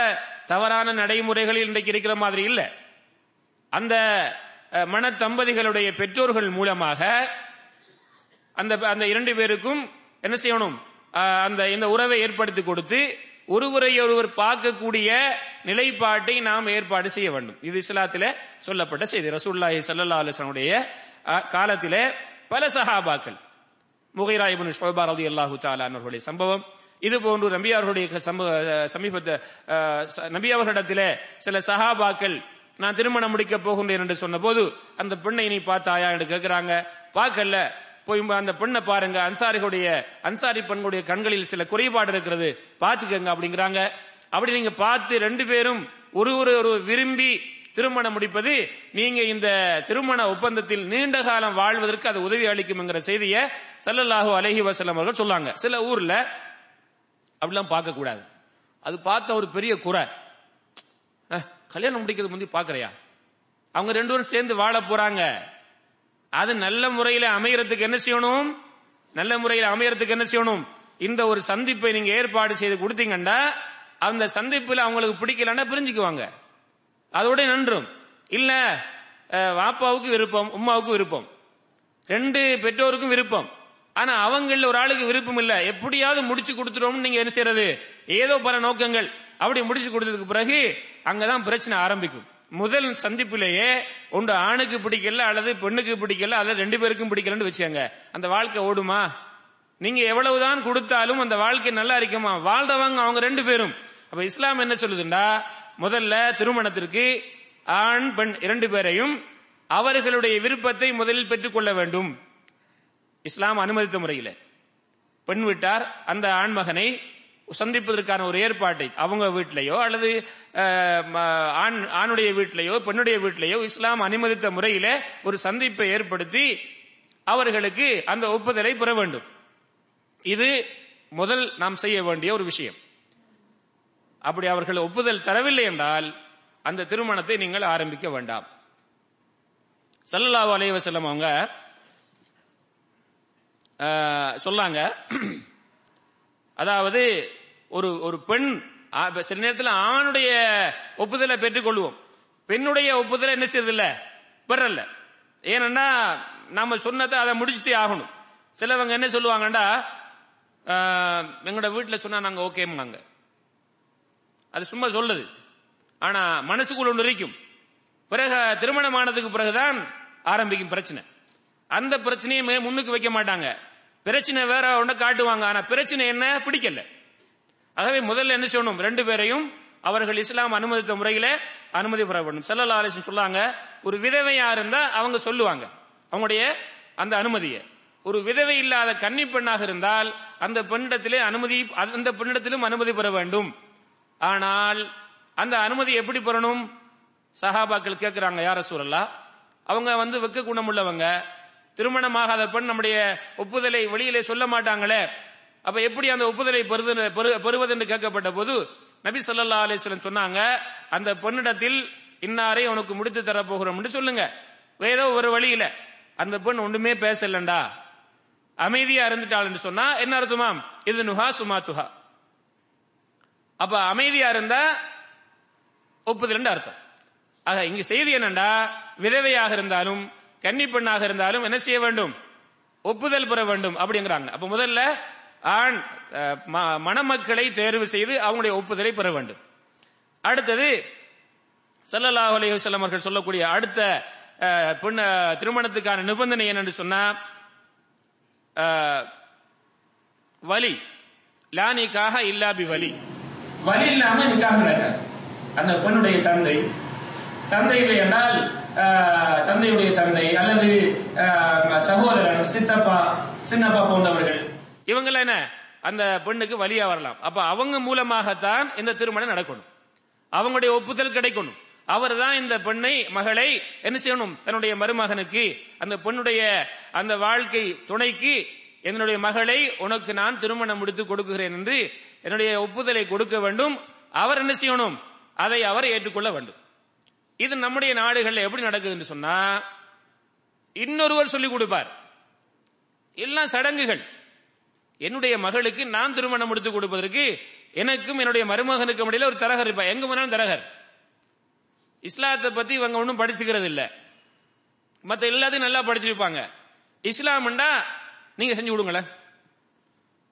தவறான நடைமுறைகளில் இன்றைக்கு இருக்கிற மாதிரி இல்ல. அந்த மன தம்பதிகளுடைய பெற்றோர்கள் மூலமாக அந்த அந்த இரண்டு பேருக்கும் என்ன செய்யணும்? அந்த இந்த உறவை ஏற்படுத்தி கொடுத்து ஒருவரை ஒருவர் பார்க்கக்கூடிய நிலைப்பாட்டை நாம் ஏற்பாடு செய்ய வேண்டும். இது இஸ்லாத்தில் சொல்லப்பட்ட செய்தி. ரசூல்லாஹி சல்லா அலைஹி காலத்திலே பல சஹாபாக்கள். முகைரா இப்னு ஷுபா ரலியல்லாஹு தஆலா அவர்களுடைய சம்பவம் இது போன்று நபி அவர்களுடைய சமீபத்தை ச- நபி அவர்களிடத்திலே சில சஹாபாக்கள் நான் திருமணம் முடிக்க போகின்றேன் என்று சொன்னபோது அந்த பெண்ணை நீ பார்த்தாயா என்று கேட்கிறாங்க பார்க்கல. போய் அந்த பெண்ணை பாருங்க. அன்சாரிகளுடைய அன்சாரி பெண்களுடைய கண்களில் சில குறைபாடு இருக்கிறது. பார்த்துக்கங்க அப்படிங்கிறாங்க. அப்படி நீங்க பார்த்து ரெண்டு பேரும் ஒரு ஒரு ஒரு விரும்பி திருமணம் முடிப்பது நீங்க இந்த திருமண ஒப்பந்தத்தில் நீண்ட காலம் வாழ்வதற்கு அது உதவி அளிக்கும்ங்கிற செய்தியை சல்லல்லாஹு அலஹி வசலம் அவர்கள் சொல்லாங்க. சில ஊர்ல அப்படிலாம் பார்க்க கூடாது அது பார்த்த ஒரு பெரிய குறை. கல்யாணம் முடிக்கிறது முந்தி பாக்குறியா அவங்க ரெண்டு பேரும் சேர்ந்து வாழ போறாங்க. அது நல்ல முறையில அமையறதுக்கு என்ன செய்யணும்? நல்ல முறையில் அமையறதுக்கு என்ன செய்யணும்? இந்த ஒரு சந்திப்பை நீங்க ஏற்பாடு செய்து கொடுத்தீங்கன்னா அந்த சந்திப்புல அவங்களுக்கு பிடிக்கலன்னா பிரிஞ்சுக்குவாங்க. அதோட நன்றும். இல்ல வாப்பாவுக்கு விருப்பம் உமாவுக்கு விருப்பம். ரெண்டு பெற்றோருக்கும் விருப்பம். ஆனா அவங்கள ஒரு ஆளுக்கு விருப்பம் இல்ல. எப்படியாவது முடிச்சு கொடுத்துருவோம்னு நீங்க என்ன செய்யறது? ஏதோ பல நோக்கங்கள். அப்படி முடிச்சு கொடுத்ததுக்கு பிறகு அங்கதான் பிரச்சனை ஆரம்பிக்கும். முதல் சந்திப்பிலேயே ஒன்று ஆணுக்கு பிடிக்கல அல்லது பெண்ணுக்கு பிடிக்கல அல்லது ரெண்டு பேருக்கும் பிடிக்கலன்னு வச்சாங்க அந்த வாழ்க்கை ஓடுமா? நீங்க எவ்வளவுதான் கொடுத்தாலும் அந்த வாழ்க்கை நல்லா இருக்குமா? வாழ்றவங்க அவங்க ரெண்டு பேரும். அப்ப இஸ்லாம் என்ன சொல்லுதுண்டா? முதல்ல திருமணத்திற்கு ஆண் பெண் இரண்டு பேரையும் அவர்களுடைய விருப்பத்தை முதலில் பெற்றுக்கொள்ள வேண்டும். இஸ்லாம் அனுமதித்த முறையில். பெண் வீட்டார் அந்த ஆண்மகனை சந்திப்பதற்கான ஒரு ஏற்பாட்டை அவங்க வீட்டிலேயோ அல்லது ஆண் ஆணுடைய வீட்டிலேயோ பெண்ணுடைய வீட்டிலேயோ இஸ்லாம் அனுமதித்த முறையில ஒரு சந்திப்பை ஏற்படுத்தி அவர்களுக்கு அந்த ஒப்புதலை பெற வேண்டும். இது முதல் நாம் செய்ய வேண்டிய ஒரு விஷயம். அப்படி அவர்கள் ஒப்புதல் தரவில்லை என்றால் அந்த திருமணத்தை நீங்கள் ஆரம்பிக்க வேண்டாம். ஸல்லல்லாஹு அலைவ செல்லம் அவங்க சொல்லாங்க. அதாவது ஒரு ஒரு பெண் சில நேரத்தில் ஆணுடைய ஒப்புதலை பெற்றுக்கொள்வோம். பெண்ணுடைய ஒப்புதலை என்ன செய்யறதில்ல? பெறல. ஏனென்னா நாம சொன்னதை அதை முடிச்சுட்டே ஆகணும். சிலவங்க என்ன சொல்லுவாங்கண்டா எங்களோட வீட்டில் சொன்னா நாங்க ஓகேம்பாங்க. அது சும்மா சொல்லுது. ஆனா மனசுக்குள்ள ஒன்று இருக்கும். பிறகு திருமணம் ஆனதுக்கு பிறகுதான் ஆரம்பிக்கும் பிரச்சனை. அந்த பிரச்சனையுமே முன்னுக்கு வைக்க மாட்டாங்க. பிரச்சனை வேற ஒண்ணு காட்டுவாங்க. ஆனா பிரச்சனை என்ன? பிடிக்கல. ஆகவே முதல்ல என்ன செய்யணும்? ரெண்டு பேரையும் அவர்கள் இஸ்லாம் அனுமதித்த முறையில அனுமதி பெற வேண்டும். செல்லல்லா அலிசன் சொல்லாங்க ஒரு விதவையா இருந்தா அவங்க சொல்லுவாங்க. அவங்களுடைய அந்த அனுமதியை. ஒரு விதவை இல்லாத கன்னி பெண்ணாக இருந்தால் அந்த பெண்ணிடத்திலே அனுமதி அந்த பெண்ணிடத்திலும் அனுமதி பெற வேண்டும். ஆனால் அந்த அனுமதி எப்படி பெறணும்? சஹாபாக்கள் கேட்கிறாங்க யார சூழல்லா அவங்க வந்து வெக்க குணமுள்ளவங்க திருமணமாகாத பெண் நம்முடைய ஒப்புதலை வெளியிலே சொல்ல மாட்டாங்களே. அப்ப எப்படி அந்த ஒப்புதலை பெறுவதென்று என்று கேட்கப்பட்ட போது நபி சொல்லா அலைஹி சொன்னாங்க அந்த பெண்ணிடத்தில் இன்னாரை உனக்கு முடித்து தர சொல்லுங்க. ஏதோ ஒரு வழியில. அந்த பெண் ஒண்ணுமே பேசலண்டா. அமைதியா இருந்துட்டாள் என்று சொன்னா என்ன அர்த்தமாம் இது நுஹா சுமா துஹா. அப்ப அமைதியா இருந்தா ஒப்புதல் அர்த்தம். ஆக இங்கு செய்தி என்னண்டா? விதவையாக இருந்தாலும் கன்னி பெண்ணாக இருந்தாலும் என்ன செய்ய வேண்டும்? ஒப்புதல் பெற வேண்டும் அப்படிங்கிறாங்க. அப்ப முதல்ல ஆண் ம- மணமக்களை தேர்வு செய்து அவங்களுடைய ஒப்புதலை பெற வேண்டும். அடுத்தது சல்லல்லாஹ் அலைஹி அவர்கள் சொல்லக்கூடிய அடுத்த அஹ், பெண் திருமணத்துக்கான நிபந்தனை என்னன்னு சொன்னா வலி. லானிக்காக இல்லாபி வலி. வழி இல்லாம நிக்காக நடக்காது அந்த பெண்ணுடைய தந்தை. தந்தை இல்லை என்றால் தந்தையுடைய தந்தை அல்லது சகோதரன் சித்தப்பா சின்னப்பா போன்றவர்கள். இவங்கள என்ன? அந்த பெண்ணுக்கு வழியா வரலாம். அப்ப அவங்க மூலமாகத்தான் இந்த திருமணம் நடக்கணும். அவங்களுடைய ஒப்புதல் கிடைக்கணும். அவர் தான் இந்த பெண்ணை மகளை என்ன செய்யணும்? தன்னுடைய மருமகனுக்கு அந்த பெண்ணுடைய அந்த வாழ்க்கை துணைக்கு என்னுடைய மகளை உனக்கு நான் திருமணம் முடித்து கொடுக்குகிறேன் என்று என்னுடைய ஒப்புதலை கொடுக்க வேண்டும். அவர் என்ன செய்யணும்? அதை அவர் ஏற்றுக்கொள்ள வேண்டும். இது நம்முடைய நாடுகள்ல எப்படி நடக்குதுன்னு சொன்னா இன்னொருவர் சொல்லிக் கொடுப்பார். எல்லாம் சடங்குகள். என்னுடைய மகளுக்கு நான் திருமணம் முடித்து கொடுப்பதற்கு எனக்கும் என்னுடைய மருமகனுக்கும் இடையில ஒரு தரகர் இருப்பா எங்க போனாலும் தரகர். இஸ்லாத்தை பத்தி இவங்க ஒன்றும் படிச்சுக்கிறது இல்ல. மத்த எல்லாத்தையும் நல்லா படிச்சிருப்பாங்க. இஸ்லாம்ண்டா நீங்க செஞ்சு கொடுங்களேன்.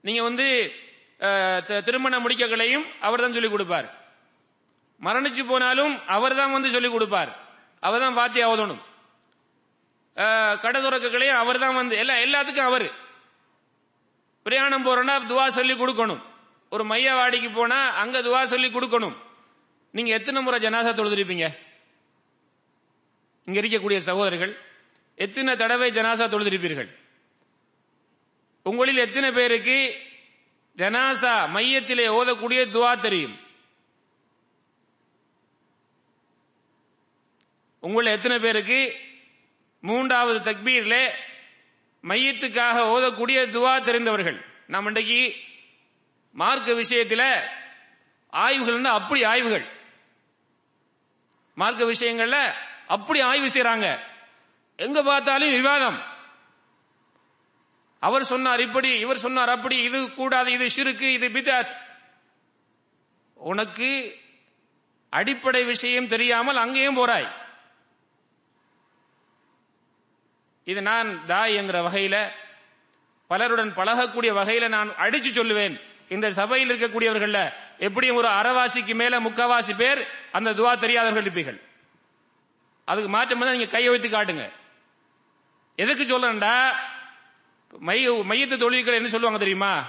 நீங்க வந்து திருமண முடிக்கங்களையும் அவர் தான் சொல்லிக் கொடுப்பார். மரணிச்சு போனாலும் அவர் தான் வந்து சொல்லிக் கொடுப்பார். அவர் தான் வாத்தி அவதணும் கடை துறக்கங்களையும் அவர் தான் வந்து எல்லா எல்லாத்துக்கும் அவர். பிரயாணம் போறோம்னா துவா சொல்லி கொடுக்கணும். ஒரு மையவாடிக்கு போனா அங்க துவா சொல்லி கொடுக்கணும். நீங்க எத்தனை முறை ஜனாசா தொழுதிருப்பீங்க? இங்க இருக்கக்கூடிய சகோதரர்கள் எத்தனை தடவை ஜனாசா தொழுதிருப்பீர்கள்? உங்களில் எத்தனை பேருக்கு ஜனாசா மையத்திலே ஓதக்கூடிய துவா தெரியும். உங்களை எத்தனை பேருக்கு மூன்றாவது தக்பீர்ல மையத்துக்காக ஓதக்கூடிய துவா தெரிந்தவர்கள். நாம் இன்றைக்கு மார்க்க விஷயத்தில் ஆய்வுகள் அப்படி ஆய்வுகள். மார்க்க விஷயங்கள்ல அப்படி ஆய்வு செய்யறாங்க எங்க பார்த்தாலும் விவாதம். அவர் சொன்னார் இப்படி இவர் சொன்னார் அப்படி இது கூடாது இது சிறுக்கு இது பிதாத். உனக்கு அடிப்படை விஷயம் தெரியாமல் அங்கேயும் போறாய். இது நான் தாய் என்கிற வகையில பலருடன் பழகக்கூடிய வகையில நான் அடிச்சு சொல்லுவேன். இந்த சபையில் இருக்கக்கூடியவர்கள்ல எப்படியும் ஒரு அறவாசிக்கு மேல முக்காவாசி பேர் அந்த துவா தெரியாதவர்கள் இருப்பீர்கள். அதுக்கு மாற்றம் வந்து நீங்க கையை வைத்து காட்டுங்க. எதுக்கு சொல்றேன்டா? மைய மையத்து தொழுவிகள் என்ன சொல்லுவாங்க தெரியுமா?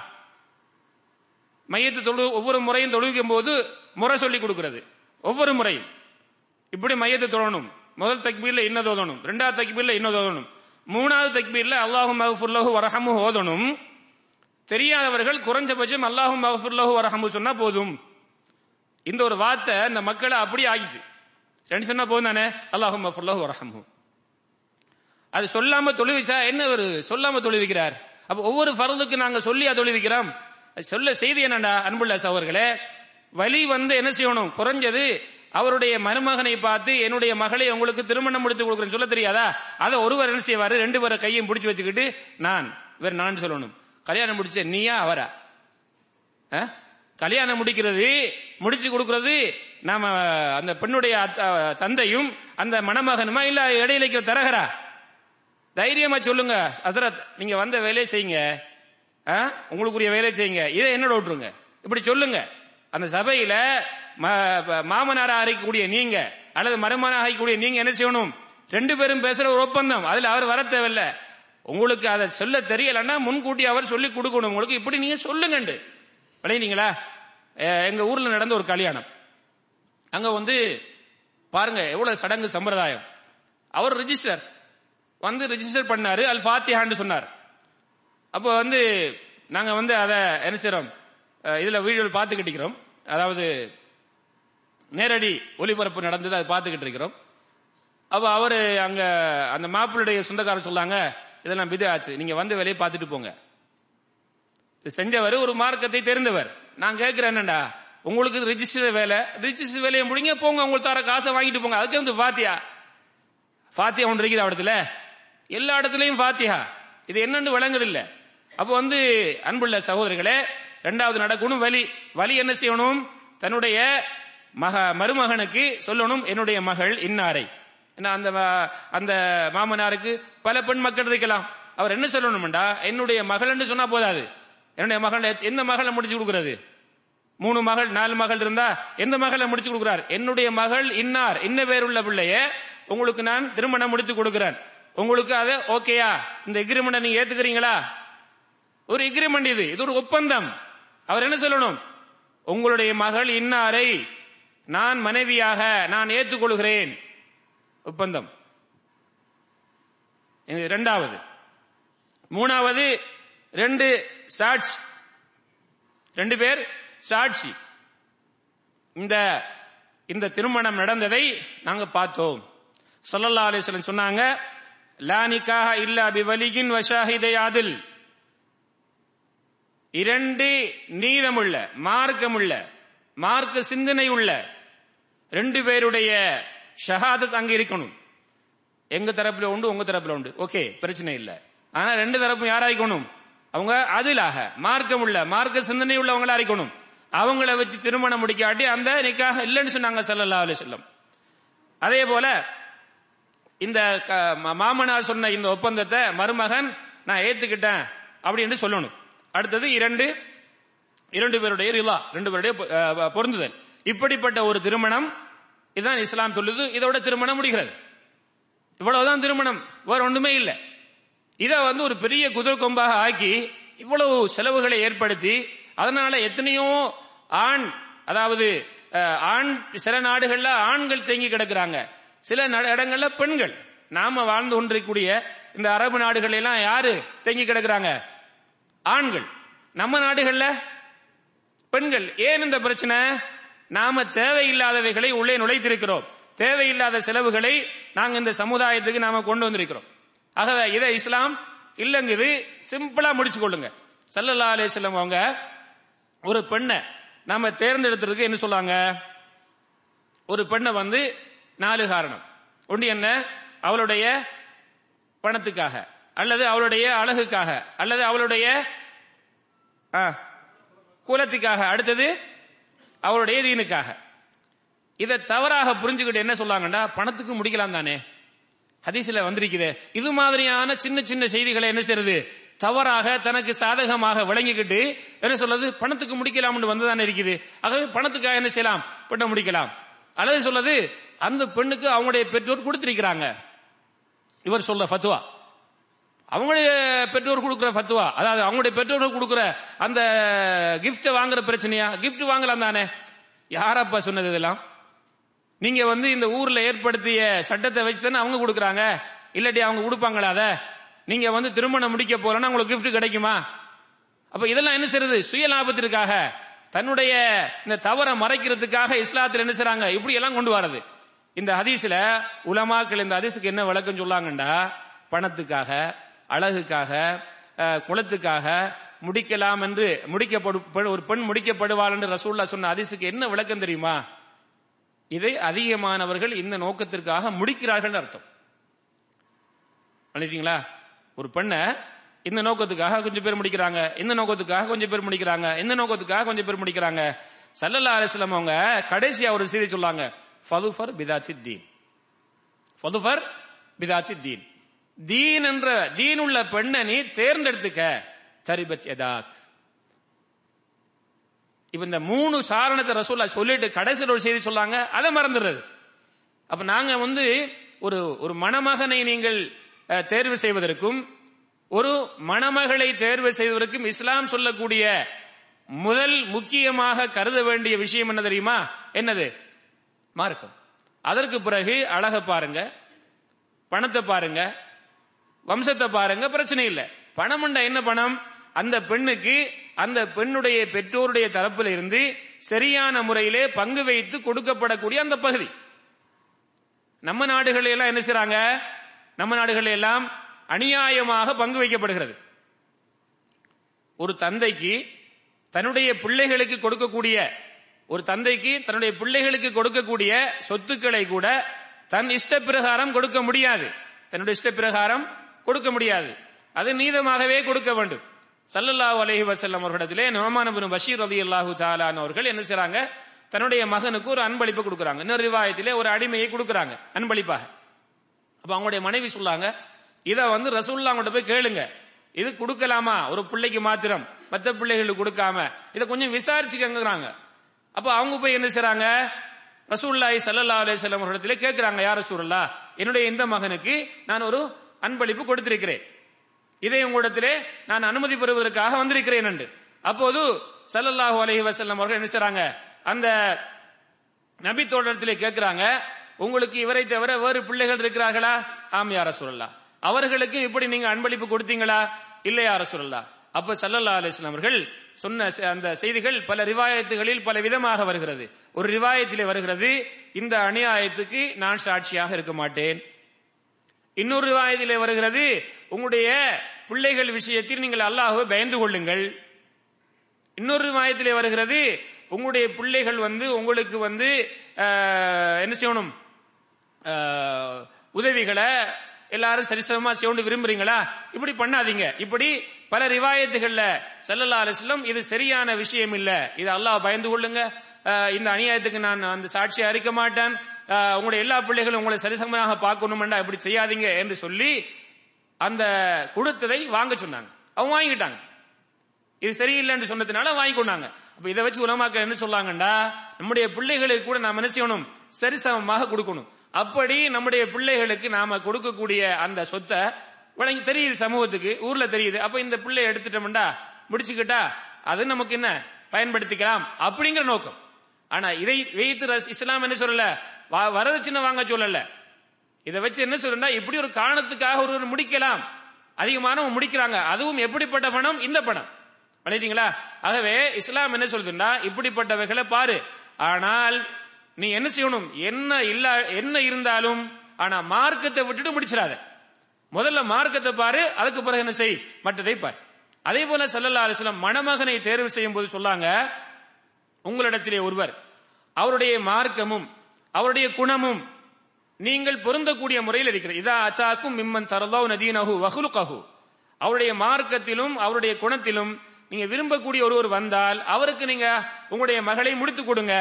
மையத்து தொழு ஒவ்வொரு முறையும் தொழுவிக்கும் போது முறை சொல்லி கொடுக்கிறது. ஒவ்வொரு முறையும். இப்படி மையத்தை தொழணும். முதல் தக்பீர்ல இன்னது தோதணும். ரெண்டாவது தக்பீர்ல இன்னது தோதணும். மூணாவது தக்பீர்ல அல்லாஹு மகஃபுல்லஹு வரஹமு ஓதணும். தெரியாதவர்கள் குறைஞ்சபட்சம் அல்லாஹு மகஃபுல்லஹு வரஹமு சொன்னா போதும். இந்த ஒரு வார்த்தை இந்த மக்களை அப்படி ஆகிட்டு ரெண்டு சொன்னா போதும் தானே? அல்லாஹு மகஃபுல்லஹு வரஹமு அது சொல்லாம தொழுவிச்சா என்ன ஒரு சொல்லாம தொழுவிக்கிறார்? அப்ப ஒவ்வொரு ஃபரதுக்கு நாங்க சொல்லியா தொழுவிக்கிறோம்? சொல்ல செய்தி என்னடா அன்புள்ள சவர்களே வலி வந்து என்ன செய்யணும்? குறைஞ்சது அவருடைய மருமகனை பார்த்து என்னுடைய மகளை உங்களுக்கு திருமணம் முடித்து கொடுக்குறேன்னு சொல்ல தெரியாதா? அதை ஒருவர் என்ன செய்வாரு? ரெண்டு பேரை கையும் பிடிச்சு வச்சுக்கிட்டு நான் இவர் நான் சொல்லணும். கல்யாணம் முடிச்ச நீயா அவரா? ஆ? கல்யாணம் முடிக்கிறது முடிச்சு கொடுக்கறது நாம அந்த பெண்ணுடைய அத்த- தந்தையும் அந்த மணமகனுமா இல்ல இடையில இருக்கிற தரகரா? தைரியமா சொல்லுங்க. ஹசரத் நீங்க வந்த வேலையை செய்யுங்க. ஆ? உங்களுக்குரிய வேலையை செய்யுங்க. இதை என்னோட விட்டுருங்க. இப்படி சொல்லுங்க. அந்த சபையில மாமனாராக அறிக்கக்கூடிய நீங்க அல்லது மருமனாக அரைக்கக்கூடிய நீங்க என்ன செய்யணும்? ரெண்டு பேரும் பேசுற ஒரு ஒப்பந்தம். அதுல அவர் வர தேவையில்ல. உங்களுக்கு அதை சொல்ல தெரியலன்னா முன்கூட்டி அவர் சொல்லி கொடுக்கணும். உங்களுக்கு இப்படி நீங்க சொல்லுங்கண்டு. விளையினீங்களா எங்க ஊர்ல நடந்த ஒரு கல்யாணம். அங்க வந்து பாருங்க எவ்வளவு சடங்கு சம்பிரதாயம். அவர் ரிஜிஸ்டர் வந்து ரிஜிஸ்டர் பண்ணாரு. அல் ஃபாத்திஹான்னு சொன்னார். அப்போ வந்து நாங்க வந்து அதை என்ன செய்கிறோம் இதில் இதுல வீடியோவில் பார்த்துக்கிட்டு இருக்கிறோம். அதாவது நேரடி ஒளிபரப்பு நடந்தது அதை பார்த்துக்கிட்டு இருக்கிறோம். அப்போ அவரு அங்க அந்த மாப்பிளுடைய சொந்தக்காரர் சொல்லாங்க இதெல்லாம் விது ஆச்சு நீங்க வந்த வேலையை பார்த்துட்டு போங்க. இது செஞ்சவர் ஒரு மார்க்கத்தை தெரிந்தவர். நான் கேட்கிறேன் என்னடா? உங்களுக்கு ரிஜிஸ்டர் வேலை. ரிஜிஸ்டர் வேலையை முடிங்க போங்க. உங்களுக்கு தர காசை வாங்கிட்டு போங்க. அதுக்கு வந்து பாத்தியா ஃபாத்தியா ஒன்று இருக்குது இடத்துல எல்லா இடத்துலயும் ஃபாத்தியா இது என்னன்னு விளங்குதில்ல அப்போ வந்து அன்புள்ள சகோதரர்களே ரெண்டாவது நடக்கணும் வலி வலி என்ன செய்யணும்? தன்னுடைய மக மருமகனுக்கு சொல்லணும் என்னுடைய மகள் இன்னாரை. அந்த அந்த மாமனாருக்கு பல பெண் மக்கள் இருக்கலாம். அவர் என்ன சொல்லணும்டா? என்னுடைய மகள்னு சொன்னா போதாது. என்னுடைய மகள் எந்த மகளை முடிச்சு கொடுக்கறது? மூணு மகள் நாலு மகள் இருந்தா எந்த மகளை முடிச்சு கொடுக்கிறார்? என்னுடைய மகள் இன்னார். இன்ன பேருள்ள பிள்ளைய உங்களுக்கு நான் திருமணம் முடித்து கொடுக்கிறேன். உங்களுக்கு அது ஓகேயா? இந்த எக்ரிமெண்ட் நீங்க ஏத்துக்கிறீங்களா? ஒரு எக்ரிமெண்ட் இது. இது ஒரு ஒப்பந்தம். அவர் என்ன சொல்லணும்? உங்களுடைய மகள் இன்னாரை நான் மனைவியாக நான் ஏற்றுக்கொள்கிறேன். ஒப்பந்தம். இது இரண்டாவது மூணாவது ரெண்டு சாட்சி. ரெண்டு பேர் சாட்சி. இந்த இந்த திருமணம் நடந்ததை நாங்க பார்த்தோம். சல்லல்லா அலிஸ்லன் சொன்னாங்க லா நிக்காஹ இல்லா பிவலியின் வஷாஹிதை இரண்டு நீளமுள்ள மார்க்கமுள்ள மார்க்க சிந்தனை உள்ள ரெண்டு பேருடைய ஷஹாதத் அங்க இருக்கணும். எங்க தரப்புல உண்டு உங்க தரப்புல உண்டு. ஓகே பிரச்சனை இல்ல. ஆனா ரெண்டு தரப்பும் யாராய்க்கணும் அவங்க அதிலாக மார்க்கம் உள்ள மார்க்க சிந்தனை உள்ளவங்களா இருக்கணும். அவங்கள வச்சு திருமணம் முடிக்காட்டி அந்த நிக்காக இல்லைன்னு சொன்னாங்க ஸல்லல்லாஹு அலைஹி செல்லம் அதே போல இந்த க- மாமனார் சொன்ன இந்த ஒப்பந்தத்தை மருமகன் நான் ஏத்துக்கிட்டேன் அப்படின்னு சொல்லணும். அடுத்தது இரண்டு இரண்டு பேருடைய ரிலா ரெண்டு பேருடைய பொ- பொருந்துதல். இப்படிப்பட்ட ஒரு திருமணம் இதுதான் இஸ்லாம் சொல்லுது இதோட திருமணம் முடிகிறது. இவ்வளவுதான் திருமணம் வேற ஒன்றுமே இல்லை. இதை வந்து ஒரு பெரிய குதிர் கொம்பாக ஆக்கி இவ்வளவு செலவுகளை ஏற்படுத்தி அதனால எத்தனையோ ஆண் அதாவது ஆண் சில நாடுகள்ல ஆண்கள் தேங்கி கிடக்குறாங்க. சில நட- இடங்கள்ல பெண்கள். நாம வாழ்ந்து கொண்டிருக்கக்கூடிய இந்த அரபு நாடுகள் எல்லாம் யாரு? தேங்கி கிடக்குறாங்க. ஆண்கள். நம்ம நாடுகள்ல பெண்கள். ஏன் இந்த பிரச்சனை? நாம தேவையில்லாதவைகளை உள்ளே நுழைத்திருக்கிறோம். தேவையில்லாத செலவுகளை நாங்க இந்த சமுதாயத்துக்கு நாம கொண்டு வந்திருக்கிறோம். ஆகவே இதை இஸ்லாம் இல்லங்குது. சிம்பிளா முடிச்சு கொள்ளுங்க ஸல்லல்லாஹு அலே செல்லம் அவங்க ஒரு பெண்ணை நாம தேர்ந்தெடுத்திருக்கு என்ன சொல்லுவாங்க ஒரு பெண்ணை வந்து நாலு காரணம். ஒன்று என்ன? அவளுடைய பணத்துக்காக அல்லது அவளுடைய அழகுக்காக அல்லது அவளுடைய ஆ, குலத்துக்காக. அடுத்தது அவளுடைய தீனுக்காக. இதை தவறாக புரிஞ்சுக்கிட்டு என்ன சொல்லாங்கடா பணத்துக்கு முடிக்கலாம் தானே. ஹதீசில வந்திருக்குது. இது மாதிரியான சின்ன சின்ன செய்திகளை என்ன செய்யறது? தவறாக தனக்கு சாதகமாக விளங்கிக்கிட்டு என்ன சொல்றது? பணத்துக்கு முடிக்கலாம்னு வந்துதானே இருக்குது. ஆகவே பணத்துக்காக என்ன செய்யலாம்? பெண்ணை முடிக்கலாம். அல்லது சொல்றது அந்த பெண்ணுக்கு அவங்களுடைய பெற்றோர் கொடுத்திருக்கிறாங்க. இவர் சொல்ற ஃபத்துவா அவங்களுடைய பெற்றோர் கொடுக்கிற ஃபத்துவா அதாவது அவங்களுடைய பெற்றோர்கள் கொடுக்கிற அந்த கிஃப்ட் வாங்குற பிரச்சனையா? கிஃப்ட் வாங்கலாம் தானே. யாரப்பா சொன்னது இதெல்லாம்? நீங்க வந்து இந்த ஊர்ல ஏற்படுத்திய சட்டத்தை வச்சு தானே அவங்க கொடுக்கறாங்க. இல்லாட்டி அவங்க கொடுப்பாங்களா அத? நீங்க வந்து திருமணம் முடிக்க போறேன்னா உங்களுக்கு கிஃப்ட் கிடைக்குமா? அப்ப இதெல்லாம் என்ன செய்யறது? சுய லாபத்திற்காக தன்னுடைய இந்த தவறை மறைக்கிறதுக்காக இஸ்லாத்தில் என்ன செய்றாங்க? இப்படி எல்லாம் கொண்டு வரது இந்த ஹதீஸ்ல உலமாக்கள் இந்த ஹதீஸுக்கு என்ன விளக்கம் சொல்லாங்கண்டா? பணத்துக்காக அழகுக்காக குளத்துக்காக முடிக்கலாம் என்று முடிக்கப்படு ஒரு பெண் முடிக்கப்படுவாள் என்று ரசூல்லா சொன்ன ஹதீஸுக்கு என்ன விளக்கம் தெரியுமா? இதை அதிகமானவர்கள் இந்த நோக்கத்திற்காக முடிக்கிறார்கள் அர்த்தம். பண்ணிட்டீங்களா ஒரு பெண்ணை இந்த நோக்கத்துக்காக கொஞ்சம் பேர் முடிக்கிறாங்க. இந்த நோக்கத்துக்காக கொஞ்சம் பேர் முடிக்கிறாங்க. இந்த நோக்கத்துக்காக கொஞ்சம் பேர் முடிக்கிறாங்க. சல்லல்லா அலிஸ்லாம் அவங்க கடைசியா ஒரு செய்தி சொல்லாங்க. ஃபதுஃபர் பிதாத்தி தீன். ஃபதுஃபர் பிதாத்தி தீன். தீன் என்ற தீன் உள்ள பெண்ணை நீ தேர்ந்தெடுத்துக்க. தரிபத் எதாக். இப்ப இந்த மூணு சாரணத்தை ரசூல்லா சொல்லிட்டு கடைசியில் ஒரு செய்தி சொல்லாங்க. அதை மறந்துடுறது. அப்ப நாங்க வந்து ஒரு ஒரு மணமகனை நீங்கள் தேர்வு செய்வதற்கும் ஒரு மணமகளை தேர்வு செய்வதற்கும் இஸ்லாம் சொல்லக்கூடிய முதல் முக்கியமாக கருத வேண்டிய விஷயம் என்ன தெரியுமா? என்னது? மார்க்கம். அதற்கு பிறகு அழக பாருங்க பணத்தை பாருங்க வம்சத்தை பாருங்க பிரச்சனை இல்லை. பணம்ண்டா என்ன பணம்? அந்த பெண்ணுக்கு அந்த பெண்ணுடைய பெற்றோருடைய தரப்பில் இருந்து சரியான முறையிலே பங்கு வைத்து கொடுக்கப்படக்கூடிய அந்த பகுதி. நம்ம நாடுகள் எல்லாம் என்ன செய்றாங்க? நம்ம நாடுகள் எல்லாம் அநியாயமாக பங்கு வைக்கப்படுகிறது. ஒரு தந்தைக்கு தன்னுடைய பிள்ளைகளுக்கு கொடுக்கக்கூடிய ஒரு தந்தைக்கு தன்னுடைய பிள்ளைகளுக்கு கொடுக்கக்கூடிய சொத்துக்களை கூட தன் இஷ்ட பிரகாரம் கொடுக்க முடியாது. தன்னுடைய இஷ்ட பிரகாரம் கொடுக்க முடியாது. அது நீதமாகவே கொடுக்க வேண்டும். சல்லல்லாஹு அலஹி வசல்லம் அவர்களிடத்திலே நுமான் பஷீர் அலி அல்லாஹு தஆலான் அவர்கள் என்ன செய்றாங்க? தன்னுடைய மகனுக்கு ஒரு அன்பளிப்பு கொடுக்குறாங்க. இன்னொரு ரிவாயத்திலே ஒரு அடிமையை கொடுக்குறாங்க அன்பளிப்பாக. அப்ப அவங்களுடைய மனைவி சொல்லாங்க இத வந்து ரசூல்லா அவங்கள்ட்ட போய் கேளுங்க. இது கொடுக்கலாமா? ஒரு பிள்ளைக்கு மாத்திரம். மத்த பிள்ளைகளுக்கு கொடுக்காம. இத கொஞ்சம் விசாரிச்சுக்கங்கிறாங்க. அப்ப அவங்க போய் என்ன செய்றாங்க? ரசூல்லாய் ஸல்லல்லாஹு அலைஹி இடத்துல கேட்கிறாங்க யார் ரசூலுல்லாஹ் என்னுடைய இந்த மகனுக்கு நான் ஒரு அன்பளிப்பு கொடுத்திருக்கிறேன். இதை உங்களிடத்திலே நான் அனுமதி பெறுவதற்காக வந்திருக்கிறேன் என்று. அப்போது சல்லல்லாஹு அலஹி வசல்லம் அவர்கள் என்ன செய்றாங்க? அந்த நபி தோழத்திலே கேட்கிறாங்க உங்களுக்கு இவரை தவிர வேறு பிள்ளைகள் இருக்கிறார்களா? ஆம் யார சொல்லலாம் அவர்களுக்கு இப்படி நீங்க அன்பளிப்பு கொடுத்தீங்களா? இல்லை அரசுல்லா அப்ப சல்லல்லா அலிஸ்லாம் அவர்கள் சொன்ன அந்த செய்திகள் பல ரிவாயத்துகளில் பல விதமாக வருகிறது. ஒரு ரிவாயத்திலே வருகிறது இந்த அநியாயத்துக்கு நான் சாட்சியாக இருக்க மாட்டேன். இன்னொரு ரிவாயத்திலே வருகிறது உங்களுடைய பிள்ளைகள் விஷயத்தில் நீங்கள் அல்லாஹுவை பயந்து கொள்ளுங்கள். இன்னொரு ரிவாயத்திலே வருகிறது உங்களுடைய பிள்ளைகள் வந்து உங்களுக்கு வந்து என்ன செய்யணும்? உதவிகளை எல்லாரும் சரிசமமா செய்யணும் விரும்புறீங்களா? இப்படி பண்ணாதீங்க. இப்படி பல ரிவாயத்துகள்ல ஸல்லல்லாஹு அலிஸ்லம் இது சரியான விஷயம் இல்ல. இது அல்லாஹ் பயந்து கொள்ளுங்க. இந்த அநியாயத்துக்கு நான் அந்த சாட்சியை அறிக்க மாட்டேன். உங்களுடைய எல்லா பிள்ளைகளும் உங்களை சரிசமமாக பார்க்கணும்டா இப்படி செய்யாதீங்க என்று சொல்லி அந்த கொடுத்ததை வாங்க சொன்னாங்க. அவங்க வாங்கிட்டாங்க இது சரியில்லைன்னு சொன்னதுனால வாங்கி கொண்டாங்க. அப்ப இதை வச்சு உலமாக்க என்ன சொல்லாங்கண்டா? நம்முடைய பிள்ளைகளுக்கு கூட நாம் என்ன செய்யணும்? சரிசமமாக கொடுக்கணும். அப்படி நம்முடைய பிள்ளைகளுக்கு நாம கொடுக்கக்கூடிய அந்த சொத்தை வழங்கி தெரியுது சமூகத்துக்கு ஊர்ல தெரியுது. அப்ப இந்த பிள்ளை எடுத்துட்டோம்டா முடிச்சுக்கிட்டா அது நமக்கு என்ன? பயன்படுத்திக்கலாம் அப்படிங்கிற நோக்கம். ஆனா இதை வைத்து ரஸ்- இஸ்லாம் என்ன சொல்லல? வ- வரதட்சணை வாங்க சொல்லல. இதை வச்சு என்ன சொல்றா இப்படி ஒரு காரணத்துக்காக ஒருவர் முடிக்கலாம். அதிகமானவங்க முடிக்கிறாங்க. அதுவும் எப்படிப்பட்ட பணம்? இந்த பணம். பண்ணிட்டீங்களா ஆகவே இஸ்லாம் என்ன சொல்றதுன்னா இப்படிப்பட்டவைகளை பாரு. ஆனால் நீ என்ன செய்யணும்? என்ன இல்ல என்ன இருந்தாலும் ஆனா மார்க்கத்தை விட்டுட்டு முடிச்சிடாத. முதல்ல மார்க்கத்தை பாரு அதுக்கு பிறகு என்ன செய்? மற்றதை பார். அதே போல சல்லல்லா அலிஸ்லாம் மணமகனை தேர்வு செய்யும் போது சொல்லாங்க உங்களிடத்திலே ஒருவர் அவருடைய மார்க்கமும் அவருடைய குணமும் நீங்கள் பொருந்தக்கூடிய முறையில் இருக்கிறது. இதா அத்தாக்கும் மிம்மன் தரதோ நதீனஹு வஹுலுகஹு. அவருடைய மார்க்கத்திலும் அவருடைய குணத்திலும் நீங்க விரும்பக்கூடிய ஒருவர் வந்தால் அவருக்கு நீங்க உங்களுடைய மகளை முடித்து கொடுங்க.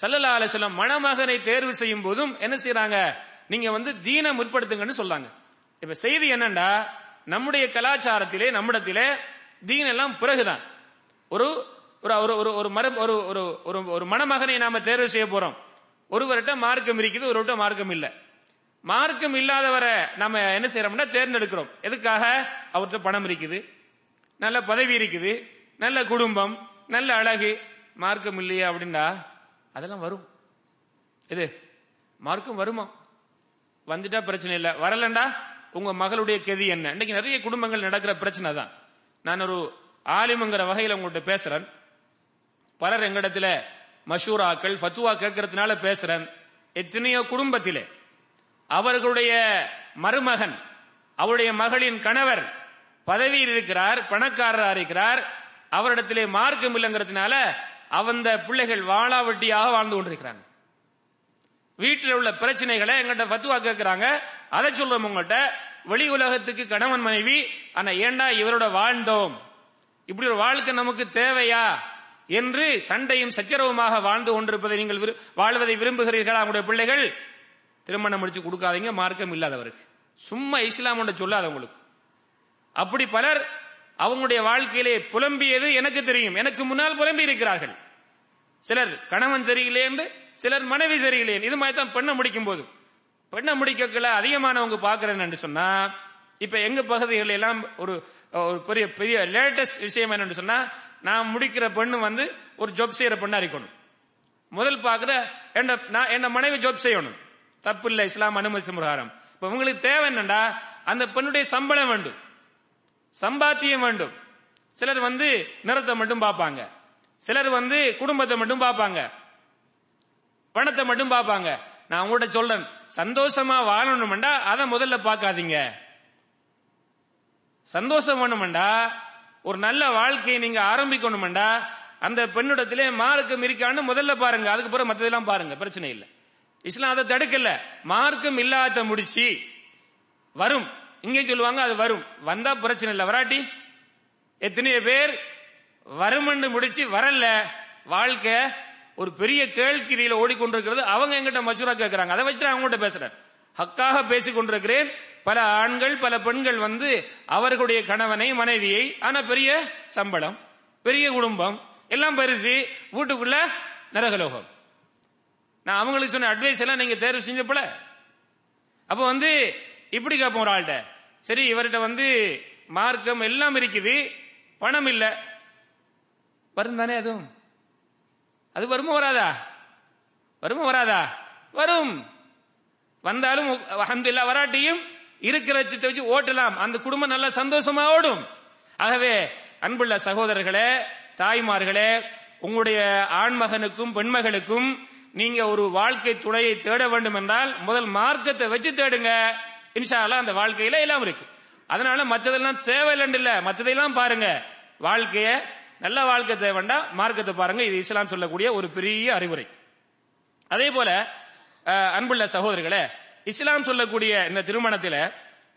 சல்லல்லா அலிஸ்லாம் மணமகனை தேர்வு செய்யும் போதும் என்ன செய்யறாங்க நீங்க வந்து தீன முற்படுத்துங்கன்னு சொல்றாங்க இப்ப செய்தி என்னண்டா? நம்முடைய கலாச்சாரத்திலே நம்மிடத்திலே தீன் எல்லாம் பிறகுதான். ஒரு ஒரு ஒரு ஒரு ஒரு மர ஒரு ஒரு ஒரு ஒரு மணமகனை நாம தேர்வு செய்ய போறோம். ஒருவர்கிட்ட மார்க்கம் இருக்குது ஒருவர்கிட்ட மார்க்கம் இல்ல. மார்க்கம் இல்லாதவரை நம்ம என்ன செய்யறோம்னா தேர்ந்தெடுக்கிறோம். எதுக்காக? அவர்கிட்ட பணம் இருக்குது. நல்ல பதவி இருக்குது. நல்ல குடும்பம். நல்ல அழகு. மார்க்கம் இல்லையா அப்படின்னா அதெல்லாம் வரும். இது மார்க்கும் வருமா? வந்துட்டா பிரச்சனை இல்ல. வரலண்டா உங்க மகளுடைய கெதி என்ன? இன்னைக்கு நிறைய குடும்பங்கள் நடக்கிற பிரச்சனை தான். நான் ஒரு ஆலிமுங்கிற வகையில் உங்கள்கிட்ட பேசுறேன். பலர் எங்களிடத்துல மஷூராக்கள் ஃபத்துவா கேட்கறதுனால பேசுறேன். எத்தனையோ குடும்பத்திலே. அவர்களுடைய மருமகன் அவருடைய மகளின் கணவர் பதவியில் இருக்கிறார் பணக்காரராக இருக்கிறார். அவரிடத்திலே மார்க்கம் இல்லைங்கிறதுனால அவந்த பிள்ளைகள் வாழாவட்டியாக வாழ்ந்து கொண்டிருக்கிறாங்க. வீட்டில் உள்ள பிரச்சனைகளை எங்கிட்ட பத்துவா கேட்கிறாங்க அதை சொல்றோம் உங்கள்கிட்ட வெளி உலகத்துக்கு கணவன் மனைவி ஆனா ஏண்டா இவரோட வாழ்ந்தோம்? இப்படி ஒரு வாழ்க்கை நமக்கு தேவையா? என்று சண்டையும் சச்சரவுமாக வாழ்ந்து கொண்டிருப்பதை நீங்கள் விரு- வாழ்வதை விரும்புகிறீர்களா உங்களுடைய பிள்ளைகள்? திருமணம் முடிச்சு கொடுக்காதீங்க மார்க்கம் இல்லாதவருக்கு. சும்மா இஸ்லாம் ஒன்று சொல்லாத உங்களுக்கு. அப்படி பலர் அவங்களுடைய வாழ்க்கையிலே புலம்பியது எனக்கு தெரியும். எனக்கு முன்னால் புலம்பி இருக்கிறார்கள். சிலர் கணவன் சரியில்லை என்று சிலர் மனைவி சரியில்லை இது மாதிரி தான் பெண்ணை முடிக்கும் போது. பெண்ணை முடிக்கல அதிகமானவங்க பாக்குறேன்னு சொன்னா இப்ப எங்க பகுதிகள் எல்லாம் ஒரு ஒரு பெரிய பெரிய லேட்டஸ்ட் விஷயம் என்னன்னு சொன்னா நான் முடிக்கிற பெண்ணு வந்து ஒரு ஜாப் செய்யற பெண்ணா இருக்கணும். முதல் பாக்குற என்ன நான் என்ன மனைவி ஜாப் செய்யணும். தப்பு இல்லை இஸ்லாம் அனுமதிச்ச பிரகாரம் இப்ப உங்களுக்கு தேவை என்னண்டா? அந்த பெண்ணுடைய சம்பளம் வேண்டும். சம்பாத்தியம் வேண்டும். சிலர் வந்து நிறத்தை மட்டும் பார்ப்பாங்க. சிலர் வந்து குடும்பத்தை மட்டும் பார்ப்பாங்க. பணத்தை மட்டும் பார்ப்பாங்க. நான் உங்கள்கிட்ட சொல்றேன் சந்தோஷமா வாழணும்டா அதை முதல்ல பார்க்காதீங்க. சந்தோஷம் வேணுமெண்டா ஒரு நல்ல வாழ்க்கையை நீங்க ஆரம்பிக்கணுமெண்டா அந்த பெண்ணிடத்திலே மார்க்கம் இருக்கான்னு முதல்ல பாருங்க. அதுக்கு பிறகு மத்ததெல்லாம் பாருங்க பிரச்சனை இல்லை. இஸ்லாம் அதை தடுக்கல. மார்க்கம் இல்லாத முடிச்சு வரும். இங்கே சொல்லுவாங்க அது வரும். வந்தா பிரச்சனை இல்லை. வராட்டி எத்தனையோ பேர் வருமன்னு முடிச்சு வரல. வாழ்க்கை ஒரு பெரிய கேள்கிரியில ஓடிக்கொண்டிருக்கிறது. அவங்க எங்கிட்ட மசூரா கேட்கிறாங்க அதை வச்சுட்டு அவங்ககிட்ட பேசுறேன். ஹக்காக பேசிக் கொண்டிருக்கிறேன். பல ஆண்கள் பல பெண்கள் வந்து அவர்களுடைய கணவனை மனைவியை ஆனா பெரிய சம்பளம் பெரிய குடும்பம் எல்லாம் பெருசு வீட்டுக்குள்ள நரகலோகம். நான் அவங்களுக்கு சொன்ன அட்வைஸ் எல்லாம் நீங்க தேர்வு செஞ்சப்பல அப்ப வந்து இப்படி கேட்போம் ஒரு ஆள்கிட்ட. சரி இவர்கிட்ட வந்து மார்க்கம் எல்லாம் இருக்குது பணம் இல்ல. வரும் தானே அதுவும்? அது வருமோ வராதா? வருமோ வராதா? வரும். வந்தாலும் அஹமதுல்லா வராட்டியும் இருக்கிற வச்சு வச்சு ஓட்டலாம். அந்த குடும்பம் நல்லா சந்தோஷமா ஓடும். ஆகவே அன்புள்ள சகோதரர்களே தாய்மார்களே உங்களுடைய ஆண்மகனுக்கும் பெண்மகளுக்கும் நீங்க ஒரு வாழ்க்கை துணையை தேட வேண்டும் என்றால் முதல் மார்க்கத்தை வச்சு தேடுங்க. இன்ஷாலா அந்த வாழ்க்கையில எல்லாம் இருக்கு. அதனால மற்றதெல்லாம் தேவையில்லைன்னு இல்ல. மற்றதெல்லாம் பாருங்க. வாழ்க்கைய நல்ல வாழ்க்கை தேவைண்டா மார்க்கத்தை பாருங்க. இது இஸ்லாம் சொல்லக்கூடிய ஒரு பெரிய அறிவுரை. அதே போல அன்புள்ள சகோதரர்களே இஸ்லாம் சொல்லக்கூடிய இந்த திருமணத்தில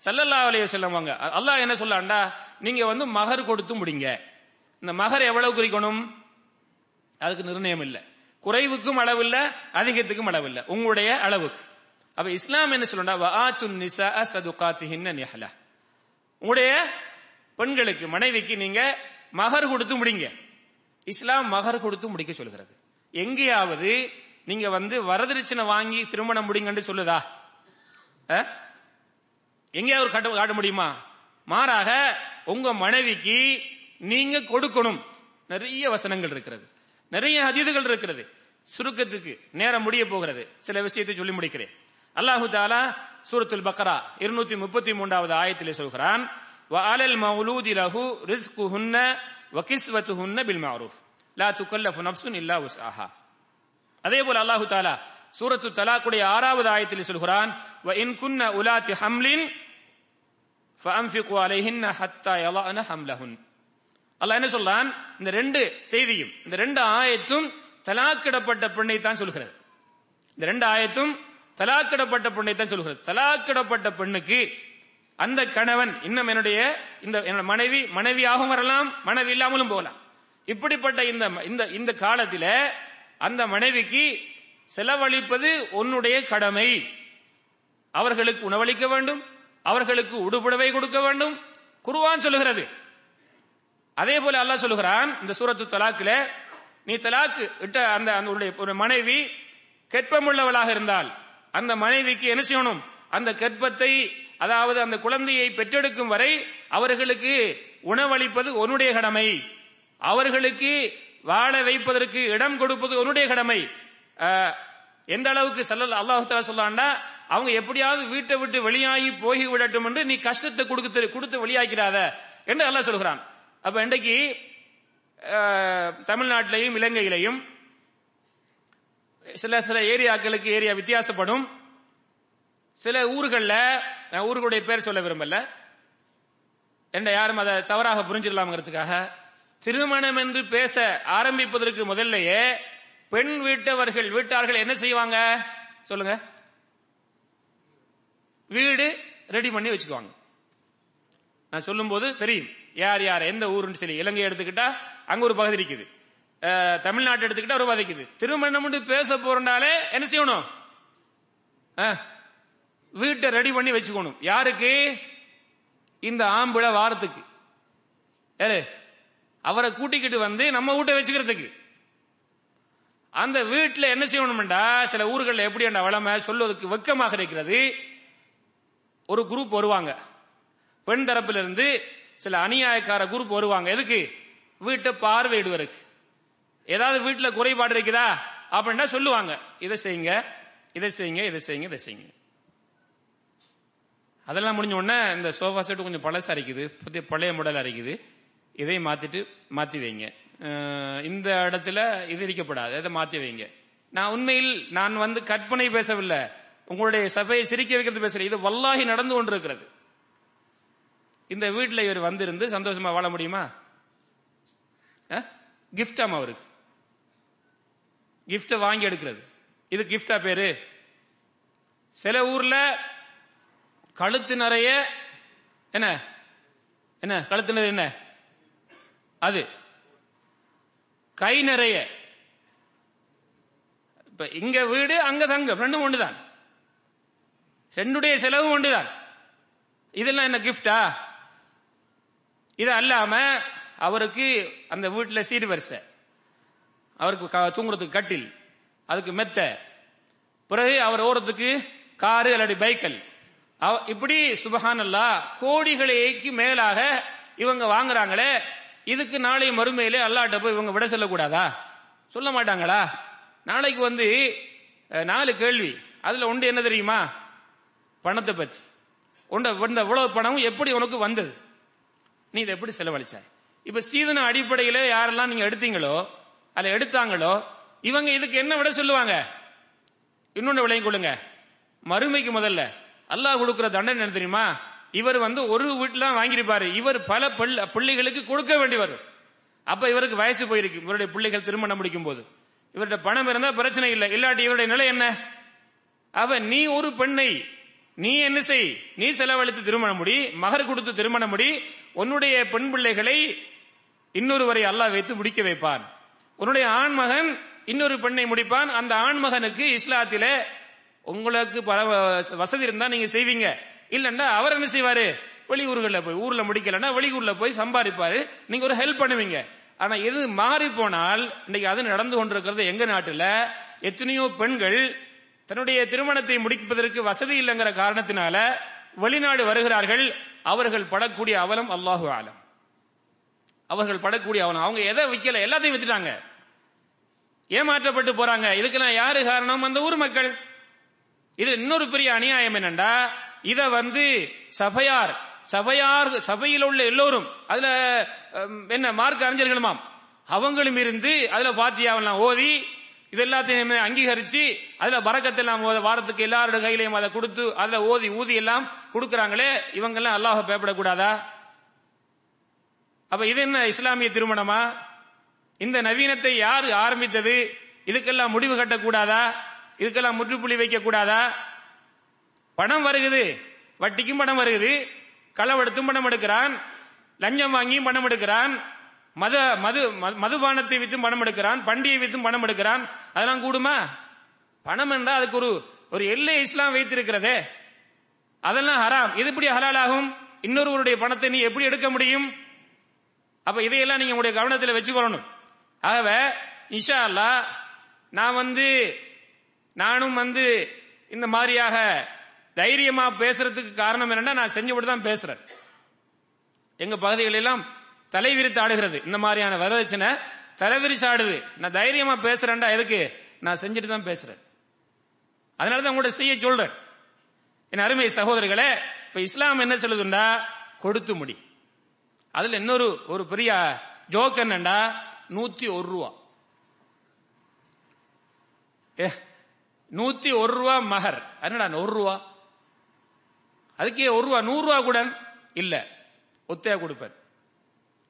சல்லல்லா அலைய செல்லவங்க அல்லாஹ் என்ன சொல்லாண்டா நீங்க வந்து மகர் கொடுத்து முடிங்க. இந்த மகர் எவ்வளவு குறிக்கணும்? அதுக்கு நிர்ணயம் இல்லை. குறைவுக்கும் அளவு இல்ல அதிகத்துக்கும் அளவு உங்களுடைய அளவுக்கு அப்ப இஸ்லாம் என்ன சொல்லண்டா வஆத்துன் உங்களுடைய பெண்களுக்கு மனைவிக்கு நீங்க மகர் கொடுத்து முடிங்க. இஸ்லாம் மகர் கொடுத்து முடிக்க சொல்கிறது எங்கேயாவது நீங்க வந்து வரதட்சணை வாங்கி திருமணம் முடிங்கன்னு சொல்லுதா? அஹ்? எங்கேயாவது காட்ட காட்ட முடியுமா? மாறாக உங்க மனைவிக்கு நீங்க கொடுக்கணும். நிறைய வசனங்கள் இருக்கிறது. நிறைய ஹதீதுகள் இருக்கிறது. சுருக்கத்துக்கு நேரம் முடிய போகிறது. சில விஷயத்தை சொல்லி முடிக்கிறேன். அல்லாஹு தாலா சூரத்துல் பக்ரா இருநூத்தி முப்பத்தி மூன்றாவது ஆயத்திலே சொல்கிறான் وعلى المولود له رزقهن وكسوتهن بالمعروف لا تكلف نفس الا وسعها அதே போல அல்லாஹு தாலா சூரத்து தலாக்குடைய ஆறாவது ஆயத்தில் சொல்கிறான் وَإِن كُنَّ أُولَاتِ حَمْلٍ فَأَنفِقُوا عَلَيْهِنَّ حَتَّى يَضَعْنَ حَمْلَهُنْ அல்லாஹ் என்ன சொல்றான் இந்த ரெண்டு செய்தியும் இந்த ரெண்டு ஆயத்தும் தலாக்கிடப்பட்ட பெண்ணை தான் சொல்கிறது இந்த ரெண்டு ஆயத்தும் தலாக்கிடப்பட்ட பெண்ணை தான் சொல்கிறது தலாக்கிடப்பட்ட பெண்ணுக்கு அந்த கணவன் இன்னும் என்னுடைய இந்த என்னோட மனைவி மனைவியாகவும் வரலாம் மனைவி இல்லாமலும் போகலாம். இப்படிப்பட்ட இந்த இந்த இந்த காலத்தில அந்த மனைவிக்கு செலவழிப்பது உன்னுடைய கடமை. அவர்களுக்கு உணவளிக்க வேண்டும் அவர்களுக்கு உடுபுடவை கொடுக்க வேண்டும். குருவான் சொல்லுகிறது. அதே போல அல்லாஹ் சொல்லுகிறான் இந்த சூரத்து தலாக்கில் நீ தலாக்கு இட்ட அந்த அந்த மனைவி கெட்பமுள்ளவளாக இருந்தால் அந்த மனைவிக்கு என்ன செய்யணும்? அந்த கெற்பத்தை அதாவது அந்த குழந்தையை பெற்றெடுக்கும் வரை அவர்களுக்கு உணவளிப்பது உன்னுடைய கடமை. அவர்களுக்கு வாழ வைப்பதற்கு இடம் கொடுப்பது உன்னுடைய கடமை. எந்த அளவுக்கு செல்லல் அல்லாஹால சொல்லாண்டா அவங்க எப்படியாவது வீட்டை விட்டு வெளியாகி போய் விடட்டும் என்று நீ கஷ்டத்தை கொடுத்து கொடுத்து வெளியாக்கிறாத என்று அல்லாஹ் சொல்கிறான். அப்ப இன்றைக்கு தமிழ்நாட்டிலையும் இலங்கையிலையும் சில சில ஏரியாக்களுக்கு ஏரியா வித்தியாசப்படும். சில ஊர்களில் நான் ஊர்களுடைய பேர் சொல்ல விரும்பல. என்ன யாரும் அதை தவறாக புரிஞ்சிடலாம்ங்கிறதுக்காக. திருமணம் என்று பேச ஆரம்பிப்பதற்கு முதல்லயே பெண் வீட்டவர்கள் வீட்டார்கள் என்ன செய்வாங்க? சொல்லுங்க. வீடு ரெடி பண்ணி வச்சுக்குவாங்க. நான் சொல்லும்போது தெரியும். யார் யார் எந்த ஊருன்னு சொல்லி. இலங்கை எடுத்துக்கிட்டா அங்க ஒரு பகுதி இருக்குது தமிழ்நாட்டை எடுத்துக்கிட்டா ஒரு வதைக்குது இருக்குது திருமணம் பேச போறனாலே என்ன செய்யணும்? வீட்டை ரெடி பண்ணி வச்சுக்கணும். யாருக்கு? இந்த ஆம்பிளை வாரத்துக்கு. ஏறு அவரை கூட்டிக்கிட்டு வந்து நம்ம வீட்டை வச்சுக்கிறதுக்கு. அந்த வீட்டில் என்ன செய்யணும்டா சில ஊர்களில் எப்படி அந்த வளமை சொல்வதற்கு வெக்கமாக இருக்கிறது. ஒரு குரூப் வருவாங்க. பெண் தரப்பிலிருந்து சில அநியாயக்கார குரூப் வருவாங்க. எதுக்கு? வீட்டை பார்வையிடுவதற்கு. ஏதாவது வீட்டுல குறைபாடு இருக்குதா? அப்படின்னா சொல்லுவாங்க? இதை செய்யுங்க இதை செய்யுங்க இதை செய்யுங்க இதை செய்யுங்க. அதெல்லாம் முடிஞ்ச உடனே இந்த சோஃபா செட்டு கொஞ்சம் பழசா இருக்குது. புதிய பழைய மாடலா இருக்குது. இதை மாத்திட்டு மாத்தி வைங்க. இந்த இடத்துல இது இருக்கப்படாது. இதை மாத்தி வைங்க. நான் உண்மையில் நான் வந்து கற்பனை பேசவில்லை. உங்களுடைய சபையை சிரிக்க வைக்கிறது பேசல இது வல்லாகி நடந்து கொண்டிருக்கிறது. இந்த வீட்டில் இவர் வந்திருந்து சந்தோஷமா வாழ முடியுமா? கிஃப்டாம் அவருக்கு? கிஃப்ட வாங்கி எடுக்கிறது. இது கிஃப்டா பேரு? சில ஊர்ல கழுத்து நிறைய என்ன? என்ன? கழுத்து நிறைய என்ன? அது. கை நிறைய. இப்ப இங்க வீடு அங்க தங்கம். ரெண்டும் ஒன்றுதான் ரெண்டுடைய செலவும் ஒன்றுதான் இதெல்லாம் என்ன கிஃப்டா இது அல்லாம அவருக்கு அந்த வீட்டுல சீர்வரிசை அவருக்கு க- தூங்குறதுக்கு கட்டில் அதுக்கு மெத்த. பிறகு அவர் ஓரத்துக்கு காரு அல்லது பைக்கல் அவ- இப்படி சுபஹானல்லா கோடிகளுக்கு மேலாக இவங்க வாங்குறாங்களே இதுக்கு நாளை மறுமையிலே அல்லாட்ட போய் இவங்க விட சொல்லக்கூடாதா? சொல்ல மாட்டாங்களா? நாளைக்கு வந்து நாலு கேள்வி. அதுல ஒன்று என்ன தெரியுமா? பணத்தை பற்றி உண்ட வந்த இவ்வளவு பணம் எப்படி உனக்கு வந்தது? நீ இதை எப்படி செலவழிச்சாய்? இப்ப சீதன அடிப்படையில யாரெல்லாம் நீங்க எடுத்தீங்களோ அதை எடுத்தாங்களோ இவங்க இதுக்கு என்ன விட சொல்லுவாங்க? இன்னொன்னு விளையும் கொள்ளுங்க மறுமைக்கு முதல்ல அல்லாஹ் கொடுக்கிற தண்டனை என்ன தெரியுமா? இவர் வந்து ஒரு வீட்டுல வாங்கியிருப்பாரு. இவர் பல பிள்ளை- பிள்ளைகளுக்கு கொடுக்க வேண்டி வரும் அப்ப இவருக்கு வயசு போயிருக்கு. இவருடைய பிள்ளைகள் திருமணம் முடிக்கும் போது இவருடைய பணம் இருந்தா பிரச்சனை இல்லை. இல்லாட்டி இவருடைய நிலை என்ன? அவ நீ ஒரு பெண்ணை நீ என்ன செய்? நீ செலவழித்து திருமணம் முடி மகர் கொடுத்து திருமணம் முடி உன்னுடைய பெண் பிள்ளைகளை இன்னொருவரை அல்லாஹ் வைத்து முடிக்க வைப்பான். உன்னுடைய ஆண் மகன் இன்னொரு பெண்ணை முடிப்பான். அந்த ஆண் மகனுக்கு இஸ்லாத்திலே உங்களுக்கு பல வசதி இருந்தா நீங்க செய்வீங்க. இல்லைன்னா அவர் என்ன செய்வாரு? வெளியூர்களில் போய் ஊர்ல முடிக்கலன்னா வெளியூர்ல போய் சம்பாதிப்பாரு. நீங்க ஒரு ஹெல்ப் பண்ணுவீங்க. ஆனா இது மாறி போனால் இன்னைக்கு அது நடந்து கொண்டிருக்கிறது எங்க நாட்டுல எத்தனையோ பெண்கள் தன்னுடைய திருமணத்தை முடிப்பதற்கு வசதி இல்லைங்கிற காரணத்தினால வெளிநாடு வருகிறார்கள். அவர்கள் படக்கூடிய அவலம் அல்லாஹு ஆலம் அவர்கள் படக்கூடிய அவலம். அவங்க எதை விற்கல எல்லாத்தையும் வித்துட்டாங்க. ஏமாற்றப்பட்டு போறாங்க. இதுக்கெல்லாம் யாரு காரணம்? அந்த ஊர் மக்கள். இது இன்னொரு பெரிய அநியாயம் என்னண்டா? இத வந்து சபையார் சபையார் சபையில் உள்ள எல்லோரும் அதுல என்ன மார்க் அறிஞர்களுமாம். அவங்களும் இருந்து அதுல பாத்தியாவெல்லாம் ஓதி இது எல்லாத்தையும் அங்கீகரிச்சு அதுல பறக்கத்தெல்லாம் வாரத்துக்கு எல்லாரோட கையிலையும் அதை கொடுத்து அதுல ஓதி ஊதி எல்லாம் கொடுக்கறாங்களே இவங்க எல்லாம் அல்லாஹ் பயப்படக்கூடாதா? அப்ப இது என்ன இஸ்லாமிய திருமணமா? இந்த நவீனத்தை யார் ஆரம்பித்தது? இதுக்கெல்லாம் முடிவு கட்டக்கூடாதா? இதுக்கெல்லாம் முற்றுப்புள்ளி வைக்க கூடாதா பணம் வருகுது. வட்டிக்கும் பணம் வருகுது. களவெடுத்தும் பணம் எடுக்கிறான். லஞ்சம் வாங்கியும் பணம் எடுக்கிறான். மத மது ம- மதுபானத்தை வித்தும் பணம் எடுக்கிறான். பண்டிகை வித்தும் பணம் எடுக்கிறான். அதெல்லாம் கூடுமா? பணம் என்றால் அதுக்கு ஒரு ஒரு எல்லை இஸ்லாம் வைத்திருக்கிறதே. அதெல்லாம் ஹராம். இது எப்படி ஹலால் ஆகும் இன்னொருவருடைய பணத்தை நீ எப்படி எடுக்க முடியும்? அப்ப இதையெல்லாம் நீங்க உங்களுடைய கவனத்தில் வச்சுக்கொள்ளணும். ஆகவே இன்ஷா அல்லாஹ் நான் வந்து நானும் வந்து இந்த மாதிரியாக தைரியமா பேசுறதுக்கு காரணம் என்னன்னா நான் செஞ்சபடி தான் பேசுறேன். எங்க பகுதிகள் எல்லாம் தலைவிரித்து ஆடுகிறது. இந்த மாதிரியான வரதட்சணை தலைவிரிச்சு ஆடுது. நான் தைரியமா பேசுறேன்டா எதுக்கு? நான் செஞ்சுட்டு தான் பேசுறேன். அதனால தான் உங்கள்கிட்ட செய்ய சொல்றேன். என் அருமை சகோதரர்களே இப்ப இஸ்லாம் என்ன சொல்லுதுண்டா? கொடுத்து முடி. அதுல இன்னொரு ஒரு பெரிய ஜோக் என்னண்டா? நூத்தி ஒரு ரூபா. ஏ, நூத்தி ஒரு ரூபா மகர். என்னடா ஒரு ரூபா? அதுக்கே ஒரு ரூபா நூறு ரூபா கூட இல்ல. ஒத்தையா கொடுப்பார்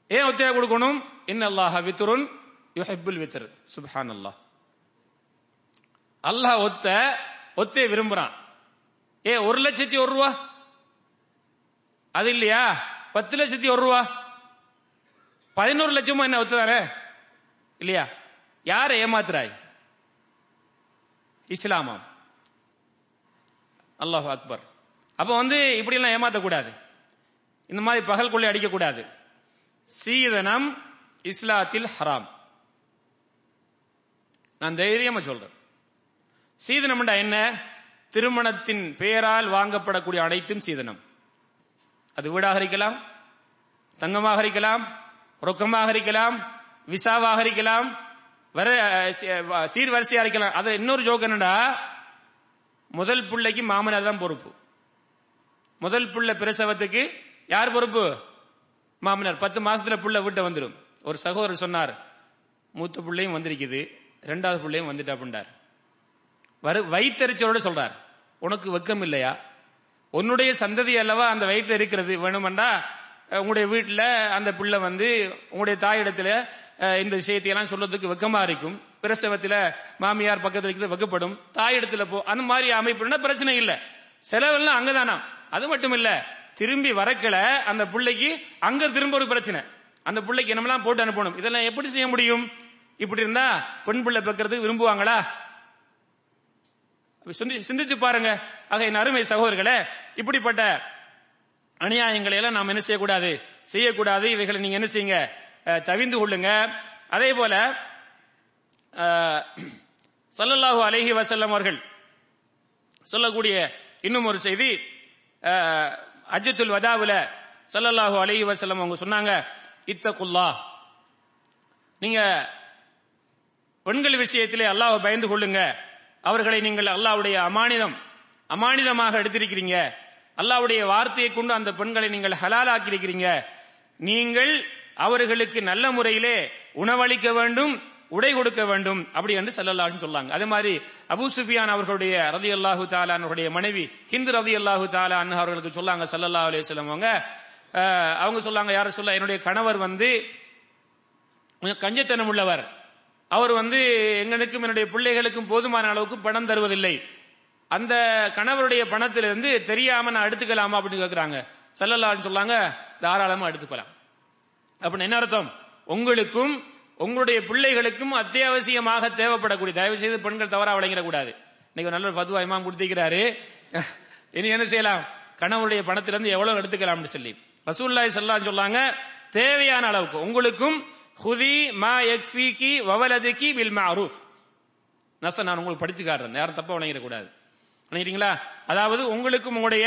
ஏன் ஒத்தையா கொடுக்கணும்? இன் அல்லாஹ் வித்ருன் யுஹிப்புல் வித்ர். சுப்ஹான் அல்லாஹ் அல்லாஹ் ஒத்த ஒத்தைய விரும்புறான். ஏ ஒரு லட்சத்தி ஒரு ரூபா? அது இல்லையா? பத்து லட்சத்தி ஒரு ரூபா? பதினோரு லட்சமும் என்ன ஒத்துதானே? இல்லையா? யாரை ஏமாத்துறாய்? இஸ்லாமாம் அல்லாஹ் அக்பர். அப்ப வந்து இப்படி எல்லாம் ஏமாத்தக்கூடாது. இந்த மாதிரி பகல் கொள்ளை அடிக்கக்கூடாது. சீதனம் இஸ்லாத்தில் ஹராம். நான் தைரியமா சொல்றேன். சீதனம்டா என்ன? திருமணத்தின் பெயரால் வாங்கப்படக்கூடிய அனைத்தும் சீதனம். அது வீடாக இருக்கலாம் தங்கமாக இருக்கலாம் ரொக்கமாக இருக்கலாம் விசாவாக இருக்கலாம் வர சீர்வரிசையா இருக்கலாம். அது இன்னொரு ஜோக் என்னடா முதல் பிள்ளைக்கு மாமனார் தான் பொறுப்பு. முதல் புள்ள பிரசவத்துக்கு யார் பொறுப்பு? மாமனார். பத்து மாசத்துல புள்ள வீட்டை வந்துடும் ஒரு சகோதரர் சொன்னார் மூத்த பிள்ளையும் வந்திருக்குது. ரெண்டாவது பிள்ளையும் வந்துட்டா அப்படின்றார் வரு வயிற்றறிச்சலோட சொல்றார் உனக்கு வெக்கம் இல்லையா உன்னுடைய சந்ததி அல்லவா அந்த வயிற்று இருக்கிறது? வேணுமெண்டா உங்களுடைய வீட்டில் அந்த பிள்ளை வந்து உங்களுடைய தாயிடத்துல அஹ், இந்த விஷயத்தையெல்லாம் சொல்றதுக்கு வெக்கமா இருக்கும். பிரசவத்துல மாமியார் பக்கத்தில் இருக்கிறது வெக்கப்படும். தாயிடத்துல போ அந்த மாதிரி அமைப்புனா பிரச்சனை இல்லை. செலவெல்லாம் அங்கதானா? அது மட்டும் இல்ல. திரும்பி வரக்கல அந்த பிள்ளைக்கு அங்க திரும்ப ஒரு பிரச்சனை. அந்த பிள்ளைக்கு என்னமெல்லாம் போட்டு அனுப்பணும்? இதெல்லாம் எப்படி செய்ய முடியும்? இப்படி இருந்தா பெண் பிள்ளை பெக்கிறதுக்கு விரும்புவாங்களா? சிந்திச்சு பாருங்க. ஆக என் அருமை சகோதரர்களே இப்படிப்பட்ட அநியாயங்களை எல்லாம் நாம் என்ன செய்யக்கூடாது? செய்யக்கூடாது. இவைகளை நீங்க என்ன செய்யுங்க? தவிந்து கொள்ளுங்க. அதே போல சல்லல்லாஹு அலஹி வசல்லம் அவர்கள் சொல்லக்கூடிய இன்னும் ஒரு செய்தி அஜித்துல் வதாவுல சல்லல்லாஹு அலஹி வசல்லம் அவங்க சொன்னாங்க இத்தகுல்லா நீங்க பெண்கள் விஷயத்திலே அல்லாஹ் பயந்து கொள்ளுங்க. அவர்களை நீங்கள் அல்லாஹ்வுடைய அமானிதம் அமானிதமாக எடுத்திருக்கிறீங்க. அல்லாவுடைய வார்த்தையை கொண்டு அந்த பெண்களை நீங்கள் ஹலாலாக்கி இருக்கிறீங்க நீங்கள் அவர்களுக்கு நல்ல முறையிலே உணவளிக்க வேண்டும் உடை கொடுக்க வேண்டும் அப்படி என்று ஸல்லல்லாஹு சொல்லாங்க. அதே மாதிரி அபு சுஃபியான் அவர்களுடைய ரதி அல்லாஹு அவர்களுடைய மனைவி ஹிந்து ரதி அல்லாஹு தாலா அவர்களுக்கு சொல்லாங்க சல்லல்லா அலே வஸல்லம் அவங்க. அவங்க சொல்லாங்க யார சொல்ல என்னுடைய கணவர் வந்து கொஞ்சம் கஞ்சத்தனம் உள்ளவர் அவர் வந்து எங்களுக்கும் என்னுடைய பிள்ளைகளுக்கும் போதுமான அளவுக்கு பணம் தருவதில்லை. அந்த கணவருடைய பணத்திலிருந்து தெரியாம நான் எடுத்துக்கலாமா அப்படின்னு கேட்கிறாங்க செல்லலாம்னு சொல்லாங்க தாராளமா எடுத்துக்கலாம். அப்படின்னு என்ன அர்த்தம்? உங்களுக்கும் உங்களுடைய பிள்ளைகளுக்கும் அத்தியாவசியமாக தேவைப்படக்கூடிய தயவு செய்து பெண்கள் தவறா விளங்கிடக்கூடாது. இன்னைக்கு நல்ல ஒரு பதுவா இமாம் கொடுத்திருக்கிறாரு. இனி என்ன செய்யலாம்? கணவருடைய பணத்திலிருந்து எவ்வளவு எடுத்துக்கலாம்னு சொல்லி. ரசூல்லாய் செல்லான்னு சொல்லாங்க தேவையான அளவுக்கு. உங்களுக்கும் ஹுதி மா யக்ஃபீகி வவலதுகி வில் மஅரூஃப் நச நான் உங்களுக்கு படிச்சு காட்டுறேன். யாரும் தப்பா விளங்கிடக்கூடாது. நினைக்கிறீங்களா அதாவது உங்களுக்கும் உங்களுடைய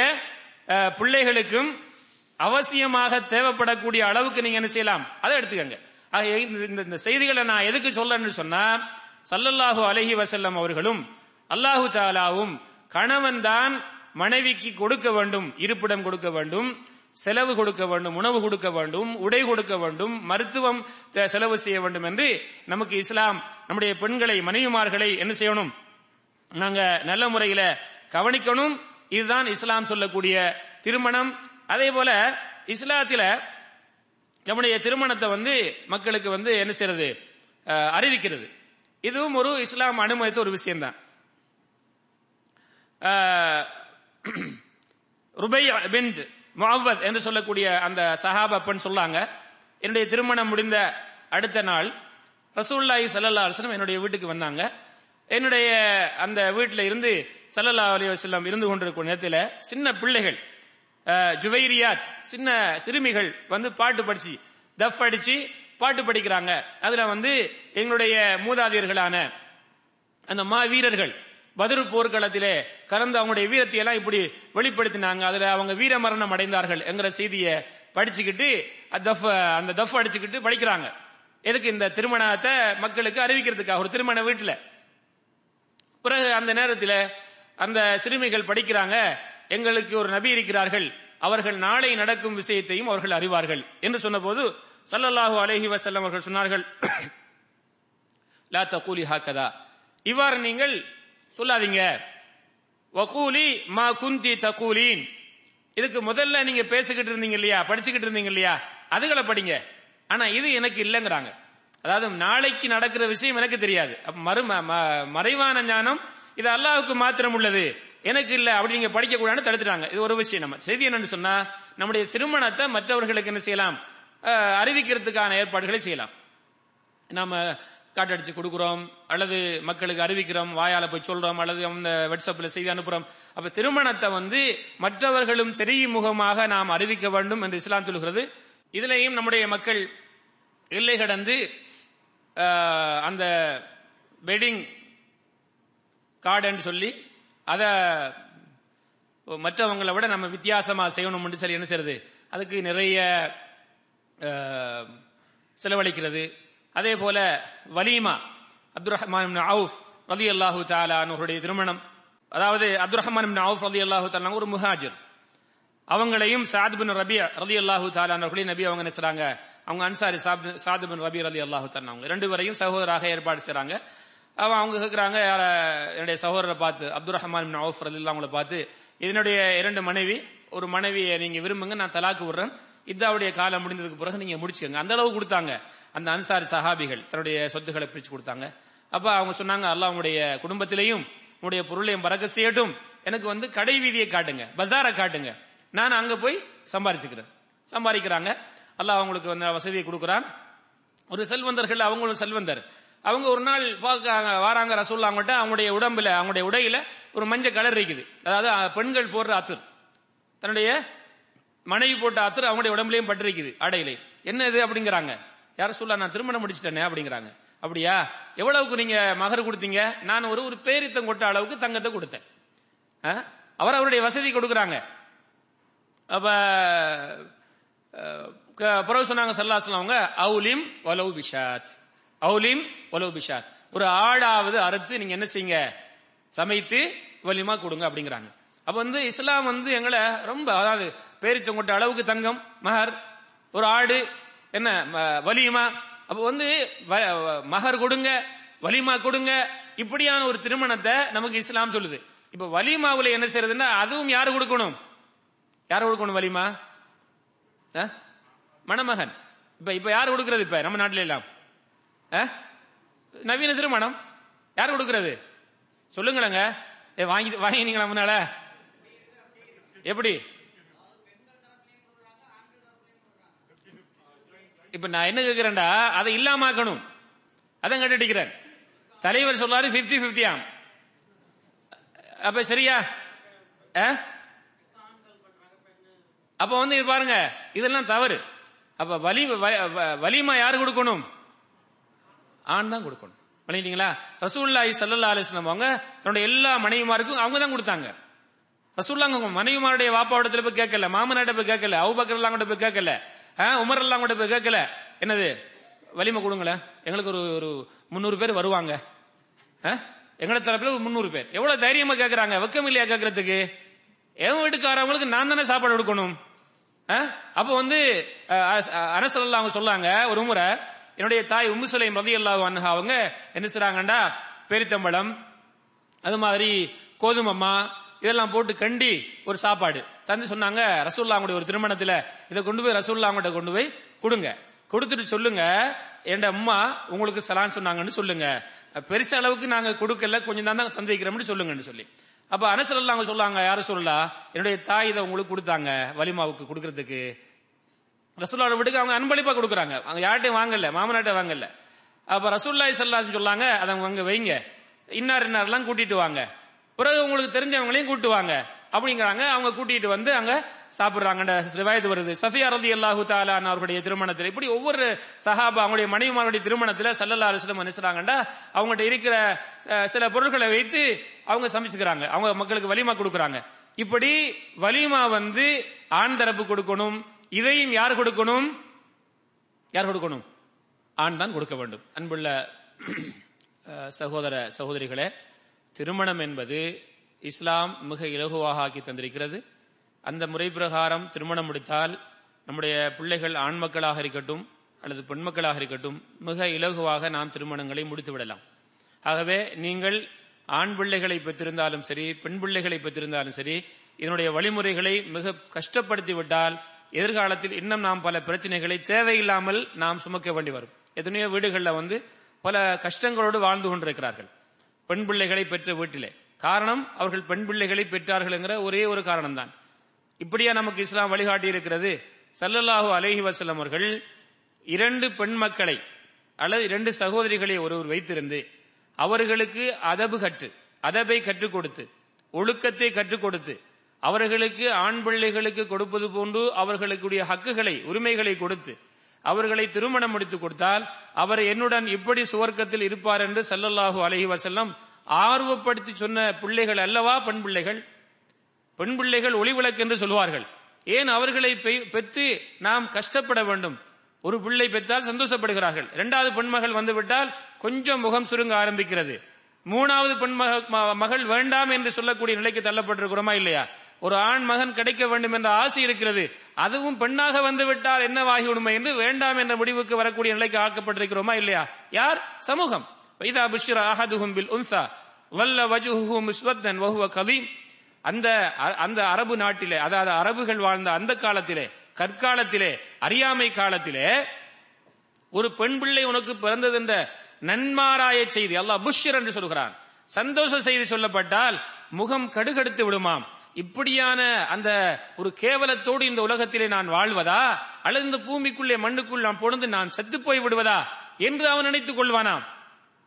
பிள்ளைகளுக்கும் அவசியமாக தேவைப்படக்கூடிய அளவுக்கு நீங்க என்ன செய்யலாம்? அதை எடுத்துக்கங்க. இந்த- இந்த- இந்த செய்திகளை நான் எதுக்கு சொல்லன்னு சொன்னா சல்லல்லாஹு அலஹி வசல்லம் அவர்களும் அல்லாஹு தாலாவும் கணவன் தான் மனைவிக்கு கொடுக்க வேண்டும் இருப்பிடம் கொடுக்க வேண்டும் செலவு கொடுக்க வேண்டும் உணவு கொடுக்க வேண்டும் உடை கொடுக்க வேண்டும் மருத்துவம் செலவு செய்ய வேண்டும் என்று நமக்கு இஸ்லாம் நம்முடைய பெண்களை மனைவிமார்களை என்ன செய்யணும்? நாங்க நல்ல முறையில கவனிக்கணும். இதுதான் இஸ்லாம் சொல்லக்கூடிய திருமணம். அதே போல இஸ்லாத்தில நம்முடைய திருமணத்தை வந்து மக்களுக்கு வந்து என்ன செய்யறது? அறிவிக்கிறது. இதுவும் ஒரு இஸ்லாம் அனுமதித்த ஒரு விஷயம்தான். அஹ், ருபை பிந்த் முஅவ்வத் என்று சொல்லக்கூடிய அந்த சஹாபா பெண் சொல்லாங்க. என்னுடைய திருமணம் முடிந்த அடுத்த நாள் ரசூலுல்லாஹி சல்லா அலைஹி என்னுடைய வீட்டுக்கு வந்தாங்க. என்னுடைய அந்த வீட்டில் இருந்து சல்லல்லா அலைஹி வஸல்லம் இருந்து கொண்டிருக்கும் நேரத்தில் சின்ன பிள்ளைகள் ஜுவைரியாத் சின்ன சிறுமிகள் வந்து பாட்டு படிச்சு டஃப் அடிச்சு பாட்டு படிக்கிறாங்க. அதுல வந்து எங்களுடைய மூதாதையர்களான அந்த மா வீரர்கள் பதிரு போர்க்களத்திலே கலந்து அவங்களுடைய வீரத்தை எல்லாம் இப்படி வெளிப்படுத்தினாங்க. அதுல அவங்க வீர மரணம் அடைந்தார்கள் என்கிற செய்தியை படிச்சுக்கிட்டு அந்த டஃப் அந்த அடிச்சுக்கிட்டு படிக்கிறாங்க. எதுக்கு இந்த திருமணத்தை மக்களுக்கு அறிவிக்கிறதுக்காக? ஒரு திருமண வீட்டில். பிறகு அந்த நேரத்தில் அந்த சிறுமிகள் படிக்கிறாங்க எங்களுக்கு ஒரு நபி இருக்கிறார்கள் அவர்கள் நாளை நடக்கும் விஷயத்தையும் அவர்கள் அறிவார்கள் என்று சொன்னபோது சல்லல்லாஹு அலஹி வசல்லம் அவர்கள் சொன்னார்கள் லா தகூலி ஹாக்கதா இவ்வாறு நீங்கள் சொல்லாதீங்க. வகூலி மா குந்தி தகூலின். இதுக்கு முதல்ல நீங்க பேசிக்கிட்டு இருந்தீங்க இல்லையா? படிச்சுக்கிட்டு இருந்தீங்க இல்லையா? அதுகளை படிங்க. ஆனா இது எனக்கு இல்லைங்கிறாங்க. அதாவது நாளைக்கு நடக்கிற விஷயம் எனக்கு தெரியாது. அப்ப மறு ம- மறைவான ஞானம் இது அல்லாவுக்கு மாத்திரம் உள்ளது. எனக்கு இல்ல அப்படி நீங்க படிக்க கூடாதுன்னு தடுத்துட்டாங்க. இது ஒரு விஷயம் நம்ம. செய்தி என்னன்னு சொன்னா நம்முடைய திருமணத்தை மற்றவர்களுக்கு என்ன செய்யலாம்? அறிவிக்கிறதுக்கான ஏற்பாடுகளை செய்யலாம். நாம காட்டடிச்சு கொடுக்குறோம் அல்லது மக்களுக்கு அறிவிக்கிறோம் வாயால போய் சொல்றோம் அல்லது அந்த வாட்ஸ்அப்ல செய்தி அனுப்புறோம். அப்ப திருமணத்தை வந்து மற்றவர்களும் தெரியும் முகமாக நாம் அறிவிக்க வேண்டும் என்று இஸ்லாம் சொல்கிறது இதுலயும் நம்முடைய மக்கள் எல்லை கடந்து அந்த வெட்டிங் கார்டுன்னு சொல்லி அதை மற்றவங்களை விட நம்ம வித்தியாசமாக செய்யணும்னு சொல்லி என்ன செய்யறது? அதுக்கு நிறைய செலவழிக்கிறது. அதே போல வலீமா அப்துல் ரஹ்மான் அவுஃப் ரலி அல்லாஹு அவருடைய திருமணம். அதாவது அப்துல் ரஹ்மான் அவுஃப் ரலி அல்லாஹு தாலா ஒரு முஹாஜிர். அவங்களையும் சாத் பின் ரபி ரலி அல்லாஹு தாலானவர்களையும் நபி அவங்க என்ன செய்றாங்க? அவங்க அன்சாரி சாத் ரபீர் அலி ரபி அல்லாஹு அவங்க. ரெண்டு பேரையும் சகோதராக ஏற்பாடு செய்கிறாங்க அவன் அவங்க கேட்கிறாங்க யார என்னுடைய சகோதரரை பார்த்து அப்துல் ரஹ்மான் பின் அவுஃப் அவங்கள பார்த்து இதனுடைய இரண்டு மனைவி ஒரு மனைவியை நீங்க விரும்புங்க நான் தலாக்கு விடுறேன். இதாவுடைய காலம் முடிந்ததுக்கு பிறகு நீங்க முடிச்சுக்கோங்க. அந்த அளவு கொடுத்தாங்க. அந்த அன்சாரி சஹாபிகள் தன்னுடைய சொத்துக்களை பிரிச்சு கொடுத்தாங்க. அப்ப அவங்க சொன்னாங்க அல்லாஹ் அவங்களுடைய குடும்பத்திலையும் உங்களுடைய பொருளையும் பறக்க செய்யட்டும். எனக்கு வந்து கடை வீதியை காட்டுங்க பஜாரை காட்டுங்க. நான் அங்க போய் சம்பாரிச்சுக்கிறேன். சம்பாதிக்கிறாங்க அல்லாஹ் அவங்களுக்கு வந்து வசதியை கொடுக்குறான். ஒரு செல்வந்தர்கள் அவங்களும் செல்வந்தர். அவங்க ஒரு நாள் பார்க்க வாராங்க ரசூல்லா அவங்கள்ட்ட அவங்களுடைய உடம்புல அவங்களுடைய உடையில ஒரு மஞ்சள் கலர் இருக்குது. அதாவது பெண்கள் போடுற அத்தர். தன்னுடைய மனைவி போட்ட அத்தர் அவங்களுடைய உடம்புலையும் பட்டிருக்குது ஆடையிலே. என்ன இது அப்படிங்கிறாங்க. யார சொல்லா நான் திருமணம் முடிச்சிட்டேனே அப்படிங்கிறாங்க. அப்படியா? எவ்வளவுக்கு நீங்க மகர் கொடுத்தீங்க? நான் ஒரு ஒரு பேரித்தம் கொட்ட அளவுக்கு தங்கத்தை கொடுத்தேன். அவர் அவருடைய வசதி கொடுக்குறாங்க. அப்ப பிறகு சொன்னாங்க சல்லாஸ்லாம் அவங்க அவுலிம் வலவு பிஷாத். அவுலிம் வலவு பிஷாத். ஒரு ஆடாவது அறுத்து நீங்க என்ன செய்யுங்க? சமைத்து வலிமா கொடுங்க அப்படிங்கிறாங்க. அப்ப வந்து இஸ்லாம் வந்து எங்களை ரொம்ப அதாவது பேரிச்சங்கொட்ட அளவுக்கு தங்கம் மகர் ஒரு ஆடு என்ன வலியுமா? அப்ப வந்து வ- மகர் கொடுங்க வலிமா கொடுங்க இப்படியான ஒரு திருமணத்தை நமக்கு இஸ்லாம் சொல்லுது. இப்ப வலிமாவுல என்ன செய்யறதுன்னா அதுவும் யாரு கொடுக்கணும்? யார் கொடுக்கணும் வலிமா? ஆ? மணமகன். இப்ப இப்ப யார் கொடுக்கறது இப்ப நம்ம நாட்டில எல்லாம்? ஆ? நவீன திருமணம். யார் கொடுக்கறது? சொல்லுங்களேங்க. ஏ வாங்கி வாங்கினீங்களா முன்னால? எப்படி? இப்ப நான் என்ன கேக்குறேன்டா? அதை இல்லாமக்கணும் அதான் கேட்டுக்கிறேன் தலைவர் சொல்றாரு பிப்டி பிப்டியாம் அப்ப சரியா? ஆ? அப்ப வந்து இது பாருங்க. இதெல்லாம் தவறு. அப்ப வலி வ- வலிமா யாரு கொடுக்கணும்? ஆண் தான் கொடுக்கணும். பண்ணிட்டீங்களா ரசூல்லாய் சல்லா அலிஸ்லாம் அவங்க தன்னுடைய எல்லா மனைவிமாருக்கும் அவங்க தான் கொடுத்தாங்க. ரசூல்லாங்க உங்க மனைவிமாருடைய வாப்பாவிடத்துல போய் கேட்கல மாமனாட்ட போய் கேட்கல அவுபக்கர் எல்லாம் கூட போய் கேட்கல ஆ, உமர் எல்லாம் கூட போய் கேட்கல. என்னது? வலிமை கொடுங்களேன். எங்களுக்கு ஒரு ஒரு முந்நூறு பேர் வருவாங்க. ஆ? தரப்புல ஒரு முந்நூறு பேர். எவ்வளவு தைரியமா கேட்கறாங்க வெக்கம் இல்லையா கேட்கறதுக்கு என் வீட்டுக்காரவங்களுக்கு நான் தானே சாப்பாடு கொடுக்கணும்? அப்ப வந்து அரசல் அவங்க சொல்லாங்க ஒரு முறை என்னுடைய தாய் உம்மு சுலைம் ரதி அல்லா அவங்க என்ன செய்றாங்கண்டா? பெரித்தம்பழம் அது மாதிரி கோதுமம்மா இதெல்லாம் போட்டு கண்டி ஒரு சாப்பாடு. தந்து சொன்னாங்க ரசூல்லாங்களுடைய ஒரு திருமணத்துல இதை கொண்டு போய் ரசூல்லாங்கிட்ட கொண்டு போய் கொடுங்க. கொடுத்துட்டு சொல்லுங்க என் அம்மா உங்களுக்கு சலான் சொன்னாங்கன்னு சொல்லுங்க. பெருசு அளவுக்கு நாங்க கொடுக்கல கொஞ்சம் தான் தான் தந்து வைக்கிறோம்னு சொல்லுங்கன்னு சொல்லி. அப்ப அனசல் அவங்க சொல்லாங்க யாரும் சொல்லலாம் என்னுடைய தாய் இதை உங்களுக்கு கொடுத்தாங்க வலிமாவுக்கு கொடுக்கறதுக்கு. ரசூல்லோட வீட்டுக்கு அவங்க அன்பளிப்பா கொடுக்குறாங்க. அவங்க யார்ட்டையும் வாங்கல மாமனாட்ட வாங்கல. அப்ப ரசூல்லாய் சல்லாஸ் சொல்லாங்க அதை அவங்க அங்க வைங்க. இன்னார் இன்னார்லாம் கூட்டிட்டு வாங்க. பிறகு உங்களுக்கு தெரிஞ்சவங்களையும் கூட்டு வாங்க. அப்படிங்கிறாங்க. அவங்க கூட்டிட்டு வந்து அங்க சாப்பிடுறாங்க ரிவாயத்து வருது. சஃபியா ரதி அல்லாஹு தாலா அவருடைய திருமணத்தில் இப்படி ஒவ்வொரு சஹாபா அவங்களுடைய மனைவிமாருடைய திருமணத்துல சல்லல்லா அலிஸ்லம் அனுசுறாங்கண்டா அவங்கள்ட்ட இருக்கிற சில பொருட்களை வைத்து அவங்க சமைச்சுக்கிறாங்க. அவங்க மக்களுக்கு வலிமா கொடுக்கறாங்க. இப்படி வலிமா வந்து ஆண் தரப்பு கொடுக்கணும் இதையும் யார் கொடுக்கணும்? யார் கொடுக்கணும்? ஆண் தான் கொடுக்க வேண்டும். அன்புள்ள சகோதர சகோதரிகளே திருமணம் என்பது இஸ்லாம் மிக இலகுவாக ஆக்கி தந்திருக்கிறது. அந்த முறை பிரகாரம் திருமணம் முடித்தால் நம்முடைய பிள்ளைகள் ஆண் மக்களாக இருக்கட்டும் அல்லது பெண் மக்களாக இருக்கட்டும் மிக இலகுவாக நாம் திருமணங்களை முடித்துவிடலாம் ஆகவே நீங்கள் ஆண் பிள்ளைகளை பெற்றிருந்தாலும் சரி பெண் பிள்ளைகளை பெற்றிருந்தாலும் சரி இதனுடைய வழிமுறைகளை மிக கஷ்டப்படுத்தி விட்டால் எதிர்காலத்தில் இன்னும் நாம் பல பிரச்சனைகளை தேவையில்லாமல் நாம் சுமக்க வேண்டி வரும். எத்தனையோ வீடுகளில் வந்து பல கஷ்டங்களோடு வாழ்ந்து கொண்டிருக்கிறார்கள். பெண் பிள்ளைகளை பெற்ற வீட்டிலே. காரணம் அவர்கள் பெண் பிள்ளைகளை பெற்றார்கள் என்கிற ஒரே ஒரு காரணம் தான் இப்படியா நமக்கு இஸ்லாம் வழிகாட்டி இருக்கிறது சல்லல்லாஹு அலஹி வஸல்லம் அவர்கள் இரண்டு பெண் மக்களை அல்லது இரண்டு சகோதரிகளை ஒருவர் வைத்திருந்து அவர்களுக்கு அதபு கற்று அதபை கற்றுக் கொடுத்து ஒழுக்கத்தை கற்றுக் கொடுத்து அவர்களுக்கு ஆண் பிள்ளைகளுக்கு கொடுப்பது போன்று அவர்களுக்குரிய ஹக்குகளை உரிமைகளை கொடுத்து அவர்களை திருமணம் முடித்துக் கொடுத்தால் அவர் என்னுடன் இப்படி சுவர்க்கத்தில் இருப்பார் என்று சல்லல்லாஹு அலஹி வசல்லம் ஆர்வப்படுத்தி சொன்ன பிள்ளைகள் அல்லவா பெண் பிள்ளைகள்? பெண் பிள்ளைகள் ஒளிவிளக்கு என்று சொல்வார்கள். ஏன் அவர்களை பெ- பெற்று நாம் கஷ்டப்பட வேண்டும்? ஒரு பிள்ளை பெற்றால் சந்தோஷப்படுகிறார்கள். இரண்டாவது பெண்மகள் வந்துவிட்டால் கொஞ்சம் முகம் சுருங்க ஆரம்பிக்கிறது. மூணாவது பெண் ம- மகள் வேண்டாம் என்று சொல்லக்கூடிய நிலைக்கு தள்ளப்பட்டிருக்கிறோமா இல்லையா? ஒரு ஆண் மகன் கிடைக்க வேண்டும் என்ற ஆசை இருக்கிறது. அதுவும் பெண்ணாக வந்துவிட்டால் என்னவாகி உண்மை என்று வேண்டாம் என்ற முடிவுக்கு வரக்கூடிய நிலைக்கு ஆக்கப்பட்டிருக்கிறோமா இல்லையா? யார்? சமூகம். வைதா புஷ்ரா அஹதுஹும் பில் உன்சா. வல்ல வஜுஹு முஸ்வத்தன் வஹுவ கலீம் அந்த அ- அந்த அரபு நாட்டிலே அதாவது அரபுகள் வாழ்ந்த அந்த காலத்திலே கற்காலத்திலே அறியாமை காலத்திலே ஒரு பெண் பிள்ளை உனக்கு பிறந்தது என்ற நன்மாராய செய்தி அல்லாஹ் புஷ்ஷர் என்று சொல்கிறான். சந்தோஷ செய்தி சொல்லப்பட்டால் முகம் கடுகடுத்து விடுமாம். இப்படியான அந்த ஒரு கேவலத்தோடு இந்த உலகத்திலே நான் வாழ்வதா? அல்லது இந்த பூமிக்குள்ளே மண்ணுக்குள் நான் பொழுது நான் செத்து போய் விடுவதா? என்று அவன் நினைத்துக் கொள்வானாம்.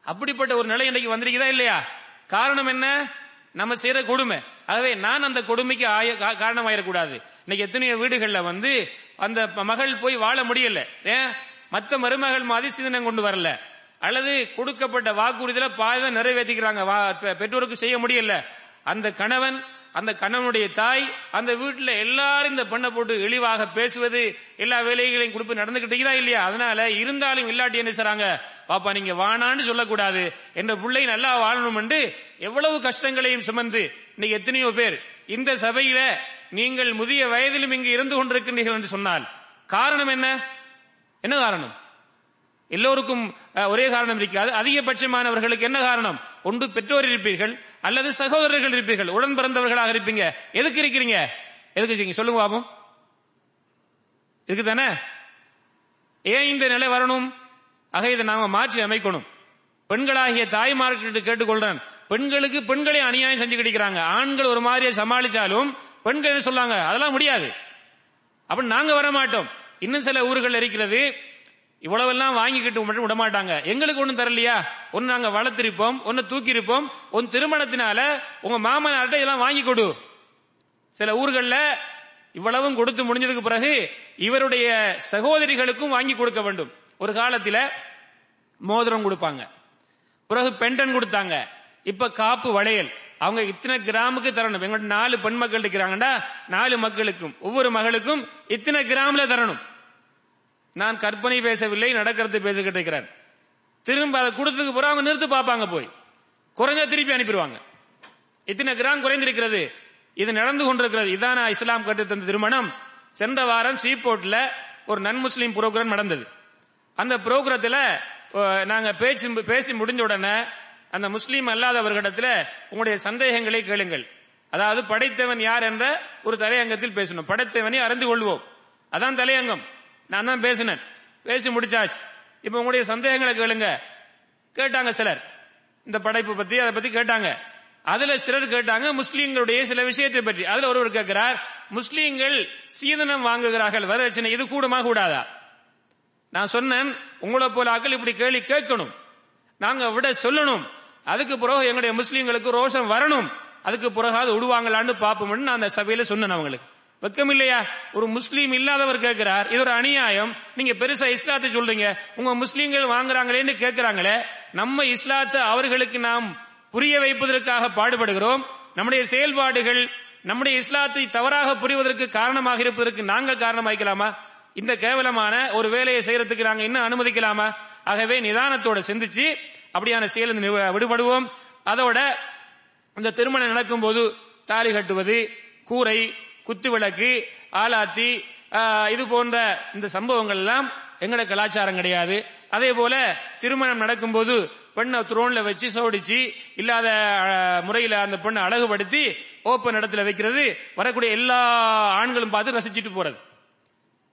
அப்படிப்பட்ட ஒரு நிலை இன்னைக்கு வந்திருக்கிறதா இல்லையா? காரணம் என்ன? நம்ம செய்யற கொடுமை. ஆகவே நான் அந்த கொடுமைக்கு ஆய கா- காரணமாயிடக்கூடாது இன்னைக்கு எத்தனையோ வீடுகள்ல வந்து அந்த மகள் போய் வாழ முடியல. ஏன்? மத்த மருமகள் மாதிரி சிந்தனை கொண்டு வரல. அல்லது கொடுக்கப்பட்ட வாக்குறுதியில பாதை நிறைவேற்றிக்கிறாங்க வா- பெற்றோருக்கு செய்ய முடியல. அந்த கணவன் அந்த கணவனுடைய தாய் அந்த வீட்டில் எல்லாரும் இந்த பெண்ணை போட்டு இழிவாக பேசுவது எல்லா வேலைகளையும் கொடுத்து நடந்துகிட்டீங்களா இல்லையா? அதனால இருந்தாலும் இல்லாட்டி என்ன செய்றாங்க? பாப்பா நீங்க வானான்னு சொல்லக்கூடாது. என்ற பிள்ளை நல்லா வாழணும் என்று எவ்வளவு கஷ்டங்களையும் சுமந்து இன்னைக்கு எத்தனையோ பேர் இந்த சபையில நீங்கள் முதிய வயதிலும் இங்கு இருந்து கொண்டிருக்கின்றீர்கள் என்று சொன்னால் காரணம் என்ன? என்ன காரணம்? எல்லோருக்கும் ஒரே காரணம் இருக்காது அதிகபட்சமானவர்களுக்கு என்ன காரணம்? ஒன்று பெற்றோர் இருப்பீர்கள் அல்லது சகோதரர்கள் இருப்பீர்கள். உடன் பிறந்தவர்களாக இருப்பீங்க. எதுக்கு இருக்கிறீங்க? எதுக்கு இருக்கீங்க சொல்லுங்க பாப்போம் இதுக்கு தானே? ஏன் இந்த நிலை வரணும்? ஆக இதை நாம மாற்றி அமைக்கணும். பெண்களாகிய தாய்மார்கிட்ட கேட்டுக்கொள்றேன். பெண்களுக்கு பெண்களை அநியாயம் செஞ்சு கிடைக்கிறாங்க. ஆண்கள் ஒரு மாதிரியை சமாளிச்சாலும் பெண்கள் சொல்லாங்க அதெல்லாம் முடியாது. அப்ப நாங்க வர மாட்டோம் இன்னும் சில ஊர்கள் இருக்கிறது இவ்வளவெல்லாம் வாங்கிக்கிட்டு மட்டும் விட மாட்டாங்க எங்களுக்கு ஒன்றும் தரலையா? ஒன்னு நாங்க வளர்த்திருப்போம் ஒன்னு தூக்கி இருப்போம் திருமணத்தினால உங்க மாமனார்ட்ட இதெல்லாம் வாங்கி கொடு. சில ஊர்களில் இவ்வளவும் கொடுத்து முடிஞ்சதுக்கு பிறகு இவருடைய சகோதரிகளுக்கும் வாங்கி கொடுக்க வேண்டும். ஒரு காலத்தில் மோதிரம் கொடுப்பாங்க. பிறகு பெண்டன் கொடுத்தாங்க. இப்ப காப்பு வளையல். அவங்க இத்தனை கிராமுக்கு தரணும். எங்கள்ட்ட நாலு பெண் மக்கள் இருக்கிறாங்கடா நாலு மக்களுக்கும் ஒவ்வொரு மகளுக்கும் இத்தனை கிராம்ல தரணும். நான் கற்பனை பேசவில்லை நடக்கிறது பேசிக்கிட்டு இருக்கிறேன். திரும்ப அதை கொடுத்ததுக்கு பிறகு அவங்க நிறுத்து பார்ப்பாங்க போய். குறைஞ்சா திருப்பி அனுப்பிடுவாங்க. இத்தனை கிராம் குறைந்திருக்கிறது. இது நடந்து கொண்டிருக்கிறது. இதான இஸ்லாம் கட்டு தந்த திருமணம்? சென்ற வாரம் சீபோர்ட்ல ஒரு நன் முஸ்லீம் புரோகிராம் நடந்தது. அந்த புரோகிரத்தில் நாங்க பேச்சு பேசி முடிஞ்ச உடனே அந்த முஸ்லீம் அல்லாதவர்களிடத்துல உங்களுடைய சந்தேகங்களை கேளுங்கள். அதாவது படைத்தவன் யார் என்ற ஒரு தலையங்கத்தில் பேசணும். படைத்தவனை அறிந்து கொள்வோம். அதான் தலையங்கம். நான் தான் பேசினேன். பேசி முடிச்சாச்சு. இப்ப உங்களுடைய சந்தேகங்களை கேளுங்க. கேட்டாங்க சிலர். இந்த படைப்பு பத்தி அதை பத்தி கேட்டாங்க. அதுல சிலர் கேட்டாங்க முஸ்லீம்களுடைய சில விஷயத்தை பற்றி. அதுல ஒருவர் கேட்கிறார் முஸ்லீம்கள் சீதனம் வாங்குகிறார்கள். வரதட்சணை இது கூடுமா கூடாதா? நான் சொன்னேன் உங்களை போல ஆக்கள் இப்படி கேள்வி கேட்கணும். நாங்க விட சொல்லணும். அதுக்கு பிறகு எங்களுடைய முஸ்லீம்களுக்கு ரோஷம் வரணும். அதுக்கு பிறகு அது விடுவாங்களான்னு பார்ப்போம்னு நான் அந்த சபையில சொன்னேன் அவங்களுக்கு. வெக்கம் இல்லையா? ஒரு முஸ்லீம் இல்லாதவர் கேட்கிறார் இது ஒரு அநியாயம். நீங்க பெருசா இஸ்லாத்தை சொல்றீங்க. உங்க முஸ்லீம்கள் வாங்குறாங்களேன்னு கேட்கிறாங்களே நம்ம இஸ்லாத்தை அவர்களுக்கு நாம் புரிய வைப்பதற்காக பாடுபடுகிறோம். நம்முடைய செயல்பாடுகள் நம்முடைய இஸ்லாத்தை தவறாக புரிவதற்கு காரணமாக இருப்பதற்கு நாங்கள் காரணமாக்கலாமா இந்த கேவலமான ஒரு வேலையை செய்யறதுக்கு நாங்க இன்னும் அனுமதிக்கலாமா? ஆகவே நிதானத்தோட சிந்திச்சு அப்படியான செயல் விடுபடுவோம். அதோட அந்த திருமணம் நடக்கும்போது தாலி கட்டுவது கூரை குத்து விளக்கு ஆலாத்தி இது போன்ற இந்த சம்பவங்கள் எல்லாம் எங்கட கலாச்சாரம் கிடையாது. அதே போல திருமணம் நடக்கும்போது பெண்ணை த்ரோன்ல வச்சு சோடிச்சு இல்லாத முறையில அந்த பெண்ணை அழகுபடுத்தி ஓப்பன் இடத்துல வைக்கிறது வரக்கூடிய எல்லா ஆண்களும் பார்த்து ரசிச்சுட்டு போறது.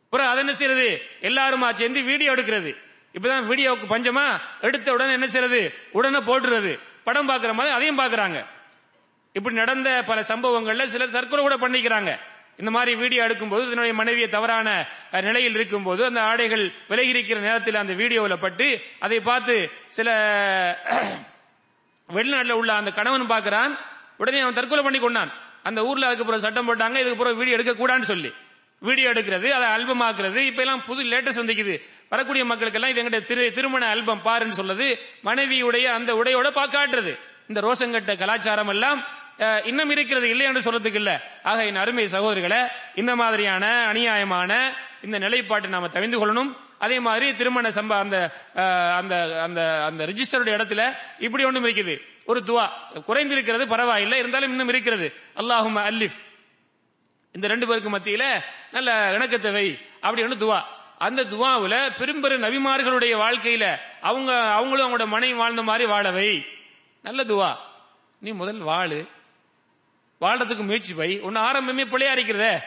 அப்புறம் அதை என்ன செய்யறது? எல்லாருமா சேர்ந்து வீடியோ எடுக்கிறது. இப்பதான் வீடியோவுக்கு பஞ்சமா எடுத்த உடனே என்ன செய்யறது? உடனே போட்டுறது. படம் பாக்குற மாதிரி அதையும் பாக்குறாங்க இப்படி நடந்த பல சம்பவங்கள்ல சிலர் தற்கொலை கூட பண்ணிக்கிறாங்க. இந்த மாதிரி வீடியோ எடுக்கும்போது தன்னுடைய மனைவியை தவறான நிலையில் இருக்கும்போது அந்த ஆடைகள் விலகி இருக்கிற நேரத்தில் அந்த வீடியோவில் பட்டு அதை பார்த்து சில [CLEARS THROAT] வெளிநாட்டில் உள்ள அந்த கணவன் பார்க்கிறான். உடனே அவன் தற்கொலை பண்ணி கொண்டான். அந்த ஊர்ல அதுக்கு சட்டம் போட்டாங்க இதுக்கு வீடியோ எடுக்க கூடாதுன்னு சொல்லி. வீடியோ எடுக்கிறது அதை ஆல்பம் ஆக்குறது இப்ப எல்லாம் புது லேட்டஸ்ட் வந்துக்குது. வரக்கூடிய மக்களுக்கு எல்லாம் இது எங்கிட்ட திரு திருமண ஆல்பம் பாருன்னு சொல்லுது மனைவியுடைய அந்த உடையோட பாக்காட்டுறது. இந்த ரோசங்கட்ட கலாச்சாரம் எல்லாம் இன்னும் இருக்கிறது இல்லை என்று சொல்றதுக்கு இல்ல. ஆக என் அருமை சகோதரிகளை இந்த மாதிரியான அநியாயமான இந்த நிலைப்பாட்டை நாம தவிந்து கொள்ளணும். அதே மாதிரி திருமண சம்ப அந்த அந்த அந்த அந்த ரிஜிஸ்டருடைய இடத்துல இப்படி ஒன்றும் இருக்குது. ஒரு துவா. குறைந்திருக்கிறது பரவாயில்லை. இருந்தாலும் இன்னும் இருக்கிறது. அல்லாஹும் அல்லிஃப். இந்த ரெண்டு பேருக்கு மத்தியில நல்ல இணக்கத்தை வை அப்படின்னு துவா. அந்த துவாவில் பெரும்பெரும் நபிமார்களுடைய வாழ்க்கையில அவங்க அவங்களும் அவங்களோட மனைவி வாழ்ந்த மாதிரி வாழவை. நல்ல துவா. நீ முதல் வாழு. வாழ்றதுக்கு முயற்சி பை. ஒன்னு ஆரம்பமே பிள்ளையா இருக்கிறதே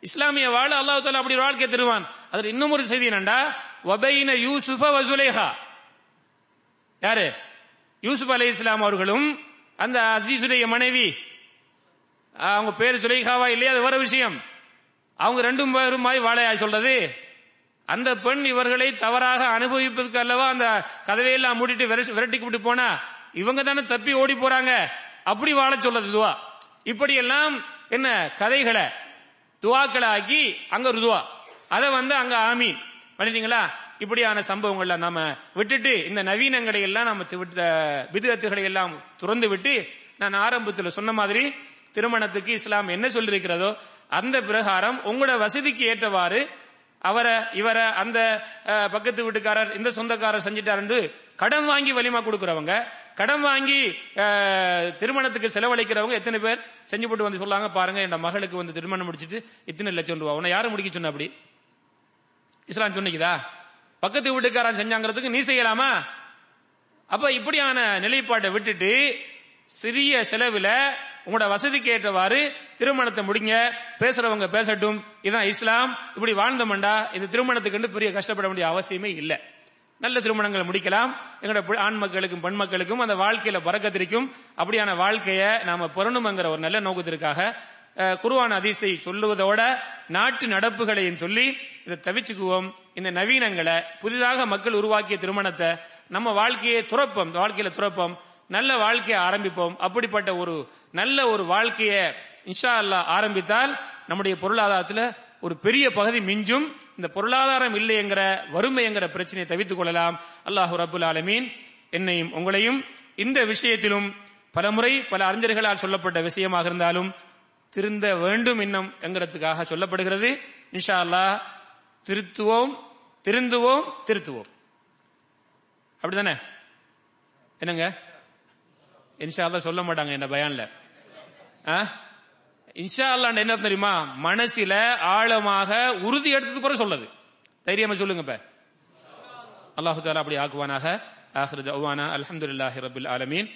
இஸ்லாமிய வாழ அல்லாஹ் தாலா அப்படி ஒரு வாழ்க்கை தருவான். அதுல இன்னும் ஒரு செய்தி என்னண்டா? வபைன யூசுஃப வசுலேஹா. யாரு? யூசுப் அலி இஸ்லாம் அவர்களும் அந்த அசீசுடைய மனைவி அவங்க பேர் சுலேஹாவா இல்லையா? அது வேற விஷயம். அவங்க ரெண்டும் பேருமாய் வாழையா சொல்றது? அந்த பெண் இவர்களை தவறாக அனுபவிப்பதற்கு அல்லவா அந்த கதவையெல்லாம் மூடிட்டு விரட்டி விரட்டி கூப்பிட்டு போனா? இவங்க தானே தப்பி ஓடி போறாங்க. அப்படி வாழ சொல்றது இதுவா இப்படியெல்லாம் என்ன கதைகளை துவாக்களாக்கி அங்க ருதுவா அதை வந்து அங்க ஆமீன். பண்ணிட்டீங்களா இப்படியான சம்பவங்கள்ல நாம விட்டுட்டு இந்த நவீனங்களை எல்லாம் நம்ம தி- விதத்துகளை எல்லாம் துறந்து விட்டு நான் ஆரம்பத்தில் சொன்ன மாதிரி திருமணத்துக்கு இஸ்லாம் என்ன சொல்லியிருக்கிறதோ அந்த பிரகாரம் உங்களோட வசதிக்கு ஏற்றவாறு அவரை இவரை அந்த பக்கத்து வீட்டுக்காரர் இந்த சொந்தக்காரர் செஞ்சிட்டாரு கடன் வாங்கி வலிமா கொடுக்கிறவங்க கடன் வாங்கி திருமணத்துக்கு செலவழிக்கிறவங்க எத்தனை பேர் செஞ்சு போட்டு வந்து சொல்லாங்க பாருங்க என் மகளுக்கு வந்து திருமணம் முடிச்சிட்டு இத்தனை லட்சம் ரூபா. உன்னை யாரும் முடிக்க சொன்ன அப்படி? இஸ்லாம் சொன்னிக்குதா? பக்கத்து வீட்டுக்காரன் செஞ்சாங்கிறதுக்கு நீ செய்யலாமா? அப்ப இப்படியான நிலைப்பாட்டை விட்டுட்டு சிறிய செலவுல உங்களோட வசதிக்கு ஏற்றவாறு திருமணத்தை முடிங்க பேசுறவங்க பேசட்டும். இதான் இஸ்லாம். இப்படி வாழ்ந்தோம்டா இந்த திருமணத்துக்கு பெரிய கஷ்டப்பட வேண்டிய அவசியமே இல்லை. நல்ல திருமணங்களை முடிக்கலாம். எங்களோட ஆண் மக்களுக்கும் பெண் மக்களுக்கும் அந்த வாழ்க்கையில பறக்கத்திற்கும் அப்படியான வாழ்க்கையை நாம பெறணுங்கிற ஒரு நல்ல நோக்கத்திற்காக குருவான அதிசை சொல்லுவதோட நாட்டு நடப்புகளையும் சொல்லி இதை தவிச்சுக்குவோம். இந்த நவீனங்களை புதிதாக மக்கள் உருவாக்கிய திருமணத்தை நம்ம வாழ்க்கையை துறப்போம். வாழ்க்கையில துறப்போம். நல்ல வாழ்க்கையை ஆரம்பிப்போம். அப்படிப்பட்ட ஒரு நல்ல ஒரு வாழ்க்கையை இன்ஷா அல்லாஹ் ஆரம்பித்தால் நம்முடைய பொருளாதாரத்துல ஒரு பெரிய பகுதி மிஞ்சும். இந்த பொருளாதாரம் இல்லை என்கிற வறுமை என்கிற பிரச்சனையை தவித்துக் கொள்ளலாம். அல்லாஹு ரபுல் ஆலமீன் என்னையும் உங்களையும் இந்த விஷயத்திலும் பலமுறை பல அறிஞர்களால் சொல்லப்பட்ட விஷயமாக இருந்தாலும் திருந்த வேண்டும் இன்னும் என்கிறதுக்காக சொல்லப்படுகிறது. இன்ஷா அல்லாஹ் திருத்துவோம் திருந்துவோம் திருத்துவோம். அப்படிதானே? என்னங்க? இன்ஷா அல்லா சொல்ல மாட்டாங்க என்ன பயான்ல. ஆ? இன்ஷா அல்லாஹ் என்ன தெரியுமா? மனசுல ஆழமாக உறுதி எடுத்தது குறை சொல்லுது. தைரியமா சொல்லுங்க இப்ப. அல்லாஹு தாலா அப்படி ஆக்குவானாக. ஆஹிரு தவானா அல்ஹம்துலில்லாஹி ரபில் ஆலமீன்.